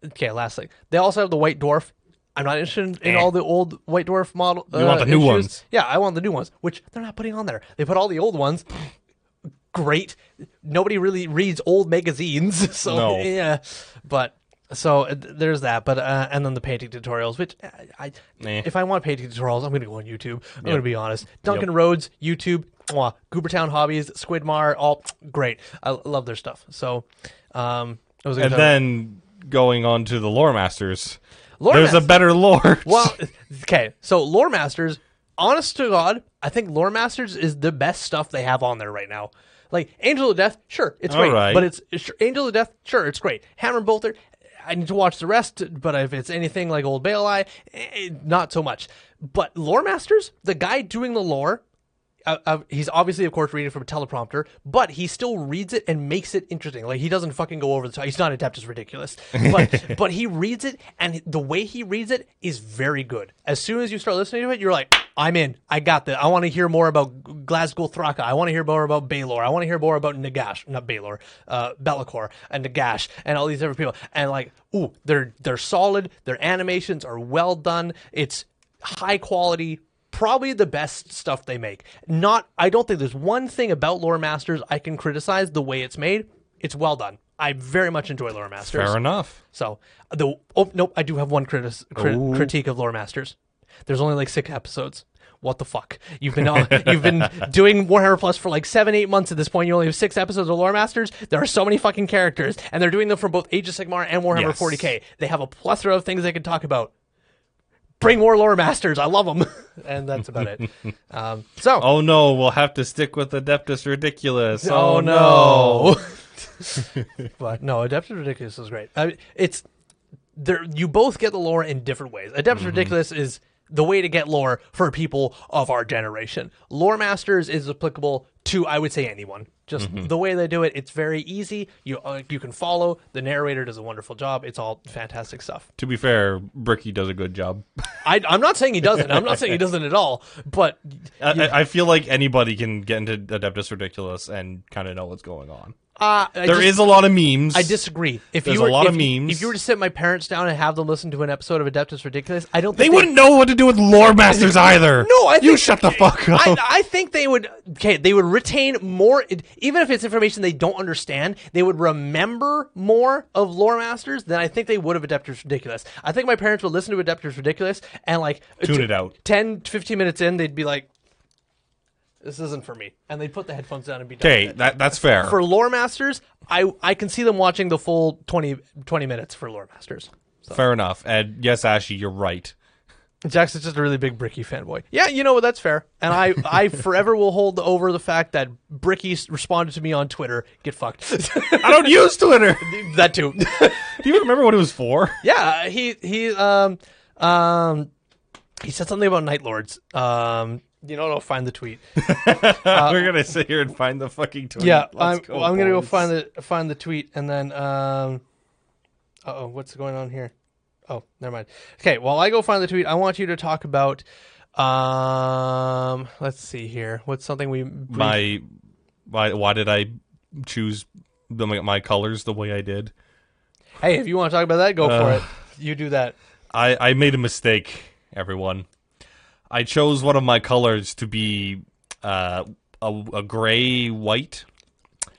Okay, last thing. They also have the White Dwarf. I'm not interested in Eh. all the old White Dwarf model. You want uh, the new issues. ones. Yeah, I want the new ones, which they're not putting on there. They put all the old ones. Great. Nobody really reads old magazines, so No. yeah. But so uh, there's that. But uh, and then the painting tutorials, which uh, I, Eh. if I want painting tutorials, I'm going to go on YouTube. I'm going to be honest. Duncan Rhodes, YouTube, mwah. Goobertown Hobbies, Squidmar, all great. I love their stuff. So, um, it was a good And then going on to the lore masters. Lore there's Masters- a better lore. Well, okay. So Lore Masters, honest to God, I think Lore Masters is the best stuff they have on there right now. Like Angel of Death, sure, it's All great, right. but it's, it's Angel of Death, sure, it's great. Hammer and Bolter, I need to watch the rest, but if it's anything like Old Bale Eye, eh, not so much. But Lore Masters, the guy doing the lore, uh, uh, he's obviously, of course, reading from a teleprompter, but he still reads it and makes it interesting. Like he doesn't fucking go over the top. He's not adept; it's ridiculous. But but he reads it, and the way he reads it is very good. As soon as you start listening to it, you're like, "I'm in. I got this. I want to hear more about Ghazghkull Thraka. I want to hear more about Baylor. I want to hear more about Nagash, not Baylor, uh, Be'lakor and Nagash, and all these different people." And like, ooh, they're they're solid. Their animations are well done. It's high quality probably the best stuff they make. Not i don't think there's one thing about lore masters i can criticize the way it's made. It's well done. I very much enjoy lore masters. Fair enough. so the oh nope i do have one critis, crit, Ooh. critique of lore masters. There's only like six episodes. What the fuck? You've been you've been doing warhammer plus for like seven eight months at this point. You only have six episodes of lore masters. There are so many fucking characters and they're doing them from both age of sigmar and warhammer Yes. 40k they have a plethora of things they can talk about bring more lore masters i love them and that's about it um, so Oh no, we'll have to stick with Adeptus Ridiculous. Oh, Oh, no. but no, Adeptus Ridiculous is great. I mean, it's there. You both get the lore in different ways. Adeptus Mm-hmm. Ridiculous is the way to get lore for people of our generation. Lore Masters is applicable to, I would say, anyone. Just Mm-hmm. the way they do it, it's very easy. You uh, you can follow. The narrator does a wonderful job. It's all fantastic stuff. To be fair, Bricky does a good job. I, I'm not saying he doesn't. I'm not saying he doesn't at all. But I, I- I feel like anybody can get into Adeptus Ridiculous and kind of know what's going on. Uh, I There is a lot of memes. I disagree. If There's you were, a lot if of memes. If you were to sit my parents down and have them listen to an episode of Adeptus Ridiculous, I don't. Think. They wouldn't know what to do with lore masters either. No, I think, you shut the fuck up. I, I think they would. Okay, they would retain more, even if it's information they don't understand. They would remember more of lore masters than I think they would of Adeptus Ridiculous. I think my parents would listen to Adeptus Ridiculous and like Tune t- it out. 10, 15 minutes in, they'd be like, "This isn't for me," and they'd put the headphones down and be done. Okay, with it. that that's fair. for lore masters, I I can see them watching the full 20, 20 minutes for lore masters. Fair enough. And yes, Ashy, you're right. Jackson's just a really big Bricky fanboy. Yeah, you know what? That's fair. And I, I forever will hold over the fact that Bricky responded to me on Twitter. Get fucked. I don't use Twitter. that too. Do you remember what it was for? yeah, he he um um he said something about Night Lords. Um, you know, I'll find the tweet. We're gonna sit here and find the fucking tweet. yeah, Let's I'm go, I'm gonna go find the find the tweet and then um. Oh, what's going on here? Oh, never mind. Okay, while I go find the tweet, I want you to talk about. Um, let's see here. What's something we my why why did I choose the, my, colors the way I did? Hey, if you want to talk about that, go for Uh, it. You do that. I I made a mistake, everyone. I chose one of my colors to be uh, a a gray white.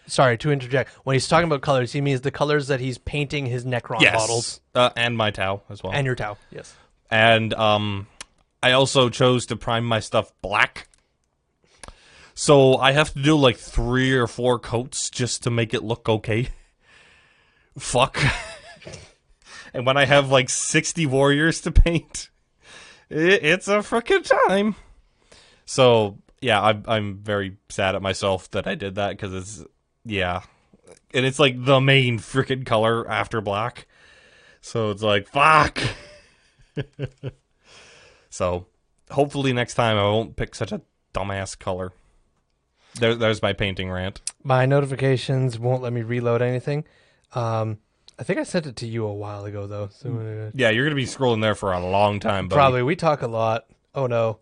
Sorry to interject. When he's talking about colors, he means the colors that he's painting his Necron Yes, bottles uh, and my Tau as well. and your Tau. Yes. and um, I also chose to prime my stuff black. So I have to do like three or four coats just to make it look okay. Fuck. and when I have like sixty warriors to paint, it, it's a freaking time. So yeah, I'm I'm very sad at myself that I did that because it's yeah, and it's like the main freaking color after black. So it's like fuck. So hopefully next time I won't pick such a dumbass color. There, there's my painting rant. My notifications won't let me reload anything. Um, I think I sent it to you a while ago though. So Yeah, you're gonna be scrolling there for a long time. Buddy. probably we talk a lot. Oh no.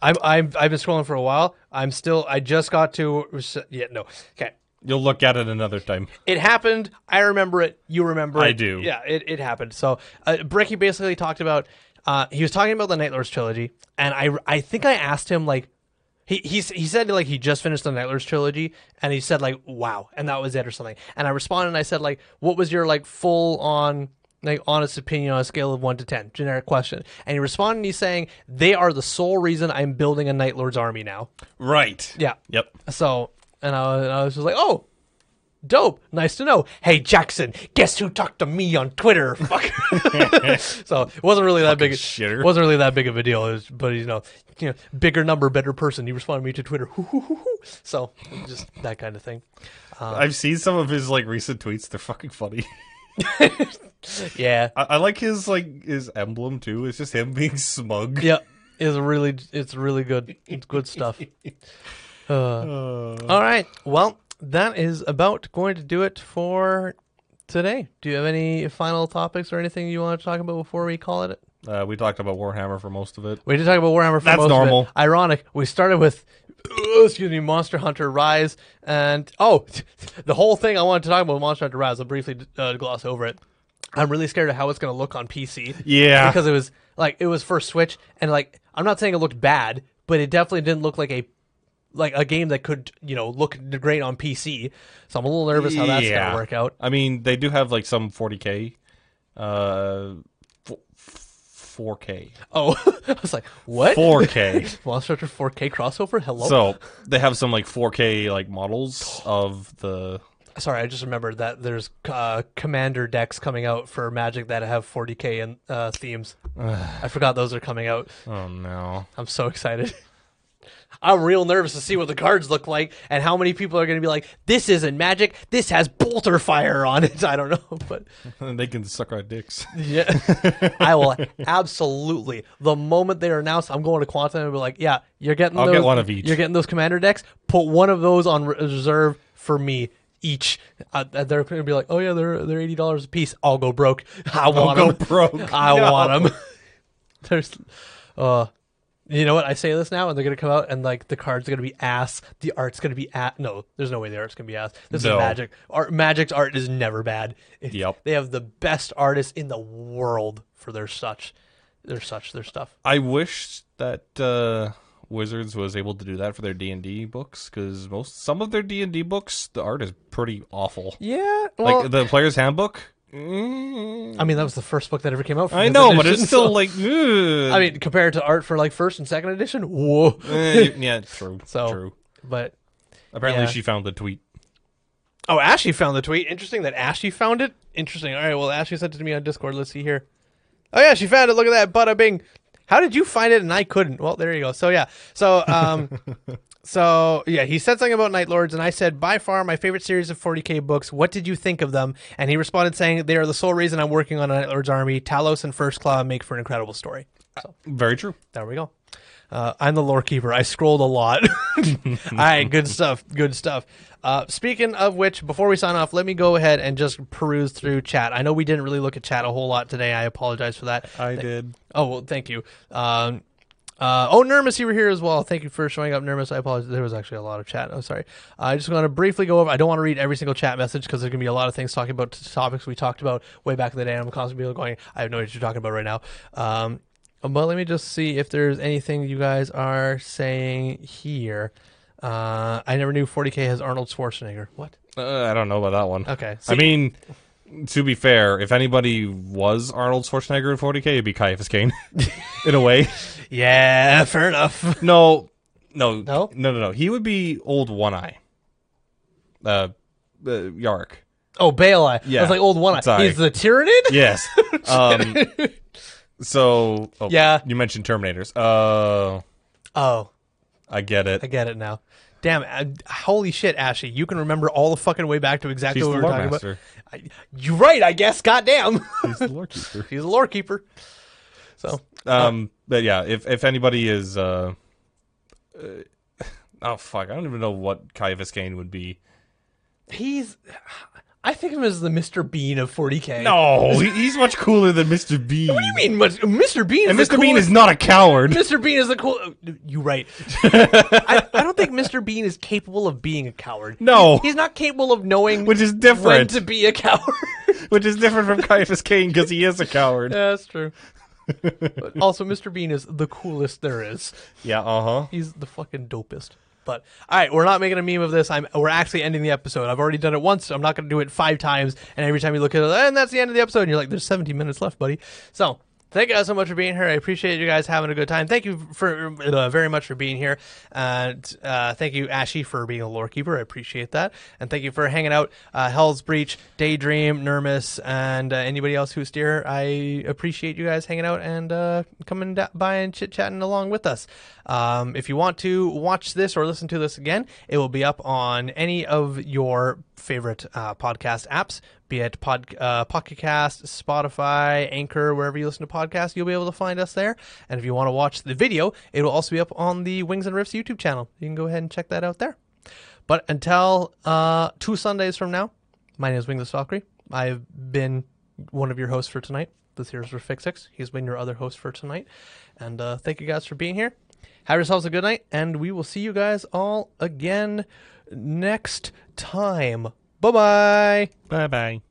I'm I'm I've been scrolling for a while. I'm still. I just got to. Yeah, no. Okay. You'll look at it another time. It happened. I remember it. You remember it. I do. Yeah, it, it happened. So, uh, Bricky basically talked about. Uh, he was talking about the Night Lords trilogy, and I I think I asked him like, he he he said like he just finished the Night Lords trilogy, and he said like wow, and that was it or something. And I responded and I said like, what was your like full on like honest opinion on a scale of one to ten, generic question. And he responded and he's saying they are the sole reason I'm building a Night Lords army now. Right. Yeah. Yep. So, and I, was- I was just like, oh, dope. Nice to know. Hey, Jackson, guess who talked to me on Twitter? Fuck. so it wasn't really that big. shitter. It wasn't really that big of a deal. Was, but you know, you know, bigger number, better person. He responded to me to Twitter. so just that kind of thing. I've seen some of his like recent tweets. They're fucking funny. Yeah. I, I like his like his emblem too. It's just him being smug. Yeah. It's really, it's really good. It's good stuff. Uh, Uh, all right. Well, that is about going to do it for today. Do you have any final topics or anything you want to talk about before we call it? uh, we talked about Warhammer for most of it. We did talk about Warhammer for That's most of it. normal. Ironic. We started with, uh, excuse me, Monster Hunter Rise, and oh, the whole thing I wanted to talk about Monster Hunter Rise. I'll briefly uh, gloss over it. I'm really scared of how it's going to look on PC. Yeah. because it was like it was first Switch, and like I'm not saying it looked bad, but it definitely didn't look like a like a game that could you know look great on PC. So I'm a little nervous how that's gonna work out. I mean, they do have like some 40k, uh, f- 4k, Oh, I was like, what? 4k. Monster Hunter 4K crossover? Hello. so they have some like 4k like models of the. Sorry, I just remembered that there's uh, commander decks coming out for Magic that have 40k and uh, themes. I forgot those are coming out. Oh no. I'm so excited. I'm real nervous to see what the cards look like and how many people are going to be like, "This isn't Magic. This has Bolter Fire on it." I don't know, but they can suck our dicks. yeah, I will absolutely. The moment they are announced, I'm going to Quantum and be like, "Yeah, you're getting. I'll those, get one of each. You're getting those commander decks. Put one of those on reserve for me." Each, uh, they're going to be like, "Oh yeah, they're they're eighty dollars a piece. I'll go broke. I want go them. broke. I No. want them." There's, uh, you know what? I say this now, and they're gonna come out, and like the card's are gonna be ass. The art's gonna be ass. No, there's no way the art's gonna be ass. This No. is magic. Art, Magic's art is never bad. It- Yep. they have the best artists in the world for their such, their such, their stuff. I wish that uh, Wizards was able to do that for their D and D books because most some of their D and D books, the art is pretty awful. Yeah, well, like the Player's Handbook. Mm, I mean that was the first book that ever came out. For I know, but it's still so- like. ugh. I mean, compared to art for like first and second edition, whoa. Eh, yeah, true. So- true. But Apparently, yeah. she found the tweet. Oh, Ashley found the tweet. Interesting that Ashley found it. Interesting. All right, well, Ashley sent it to me on Discord. Let's see here. Oh yeah, she found it. Look at that. Bada bing. How did you find it and I couldn't? Well, there you go. So yeah. So um so yeah, he said something about Night Lords and I said by far my favorite series of 40K books. What did you think of them? And he responded saying they are the sole reason I'm working on a Night Lords army. Talos and First Claw make for an incredible story. So Very true. there we go. Uh, I'm the lore keeper. I scrolled a lot. All right, good stuff. Good stuff. Uh, speaking of which, before we sign off, let me go ahead and just peruse through chat. I know we didn't really look at chat a whole lot today. I apologize for that. I did. Oh well, thank you. Um, uh, oh, Nermus, you were here as well. Thank you for showing up, Nermus. I apologize. There was actually a lot of chat. Oh, sorry. I just want to briefly go over. I don't want to read every single chat message because there's going to be a lot of things talking about t- topics we talked about way back in the day. I'm constantly going. I have no idea what you're talking about right now. Um, but let me just see if there's anything you guys are saying here. Uh, I never knew 40k has Arnold Schwarzenegger. What? Uh, I don't know about that one. Okay. I mean, to be fair, if anybody was Arnold Schwarzenegger in 40k, it'd be Ciaphas Cain, in a way. yeah, fair enough. No, no, No? no, no, no. He would be old One Eye. Uh, uh Yarrick. Oh, Bale Eye. Yeah. I was like old one eye. Sorry. He's the Tyranid. Yes. Um. so, oh, Yeah. you mentioned Terminators. Uh, Oh, I get it. I get it now. Damn, uh, holy shit, Ashley! You can remember all the fucking way back to exactly He's what we were talking master. about. I, you're right, I guess. Goddamn, He's the lore keeper. he's a lore keeper. So Um, but yeah, if if anybody is, uh, uh, oh fuck, I don't even know what Ciaphas Cain would be. he's. I think of him as the Mr. Bean of 40k. No, he- he's much cooler than Mr. Bean. What do you mean, much- Mr. Bean? And is the Mr. Bean coolest- is not a coward. Mr. Bean is the cool. You right. I, I don't think Mr. Bean is capable of being a coward. No. he's not capable of knowing Which is when different. to be a coward. Which is different from Ciaphas Cain because he is a coward. yeah, that's true. But also, Mr. Bean is the coolest there is. Yeah, uh huh. He's the fucking dopest. But all right, we're not making a meme of this. I'm we're actually ending the episode. I've already done it once. So I'm not going to do it five times. And every time you look at it, and that's the end of the episode. And you're like, there's 17 minutes left, buddy. So thank you guys so much for being here. I appreciate you guys having a good time. Thank you for uh, very much for being here. And uh, thank you, Ashy, for being a lore keeper. I appreciate that. And thank you for hanging out, uh, Hell's Breach, Daydream, Nermus, and uh, anybody else who's here. I appreciate you guys hanging out and uh, coming by and chit chatting along with us. Um, if you want to watch this or listen to this again, it will be up on any of your favorite uh, podcast apps, be it Pod, uh, Pocket Cast, Spotify, Anchor, wherever you listen to podcasts. You'll be able to find us there. And if you want to watch the video, it will also be up on the Wings and Riffs YouTube channel. You can go ahead and check that out there. But until uh, two Sundays from now, my name is Wings of Valkyrie. I've been one of your hosts for tonight. This here is Fix Six. He's been your other host for tonight. And uh, thank you guys for being here. Have yourselves a good night, and we will see you guys all again next time. Bye bye. Bye bye.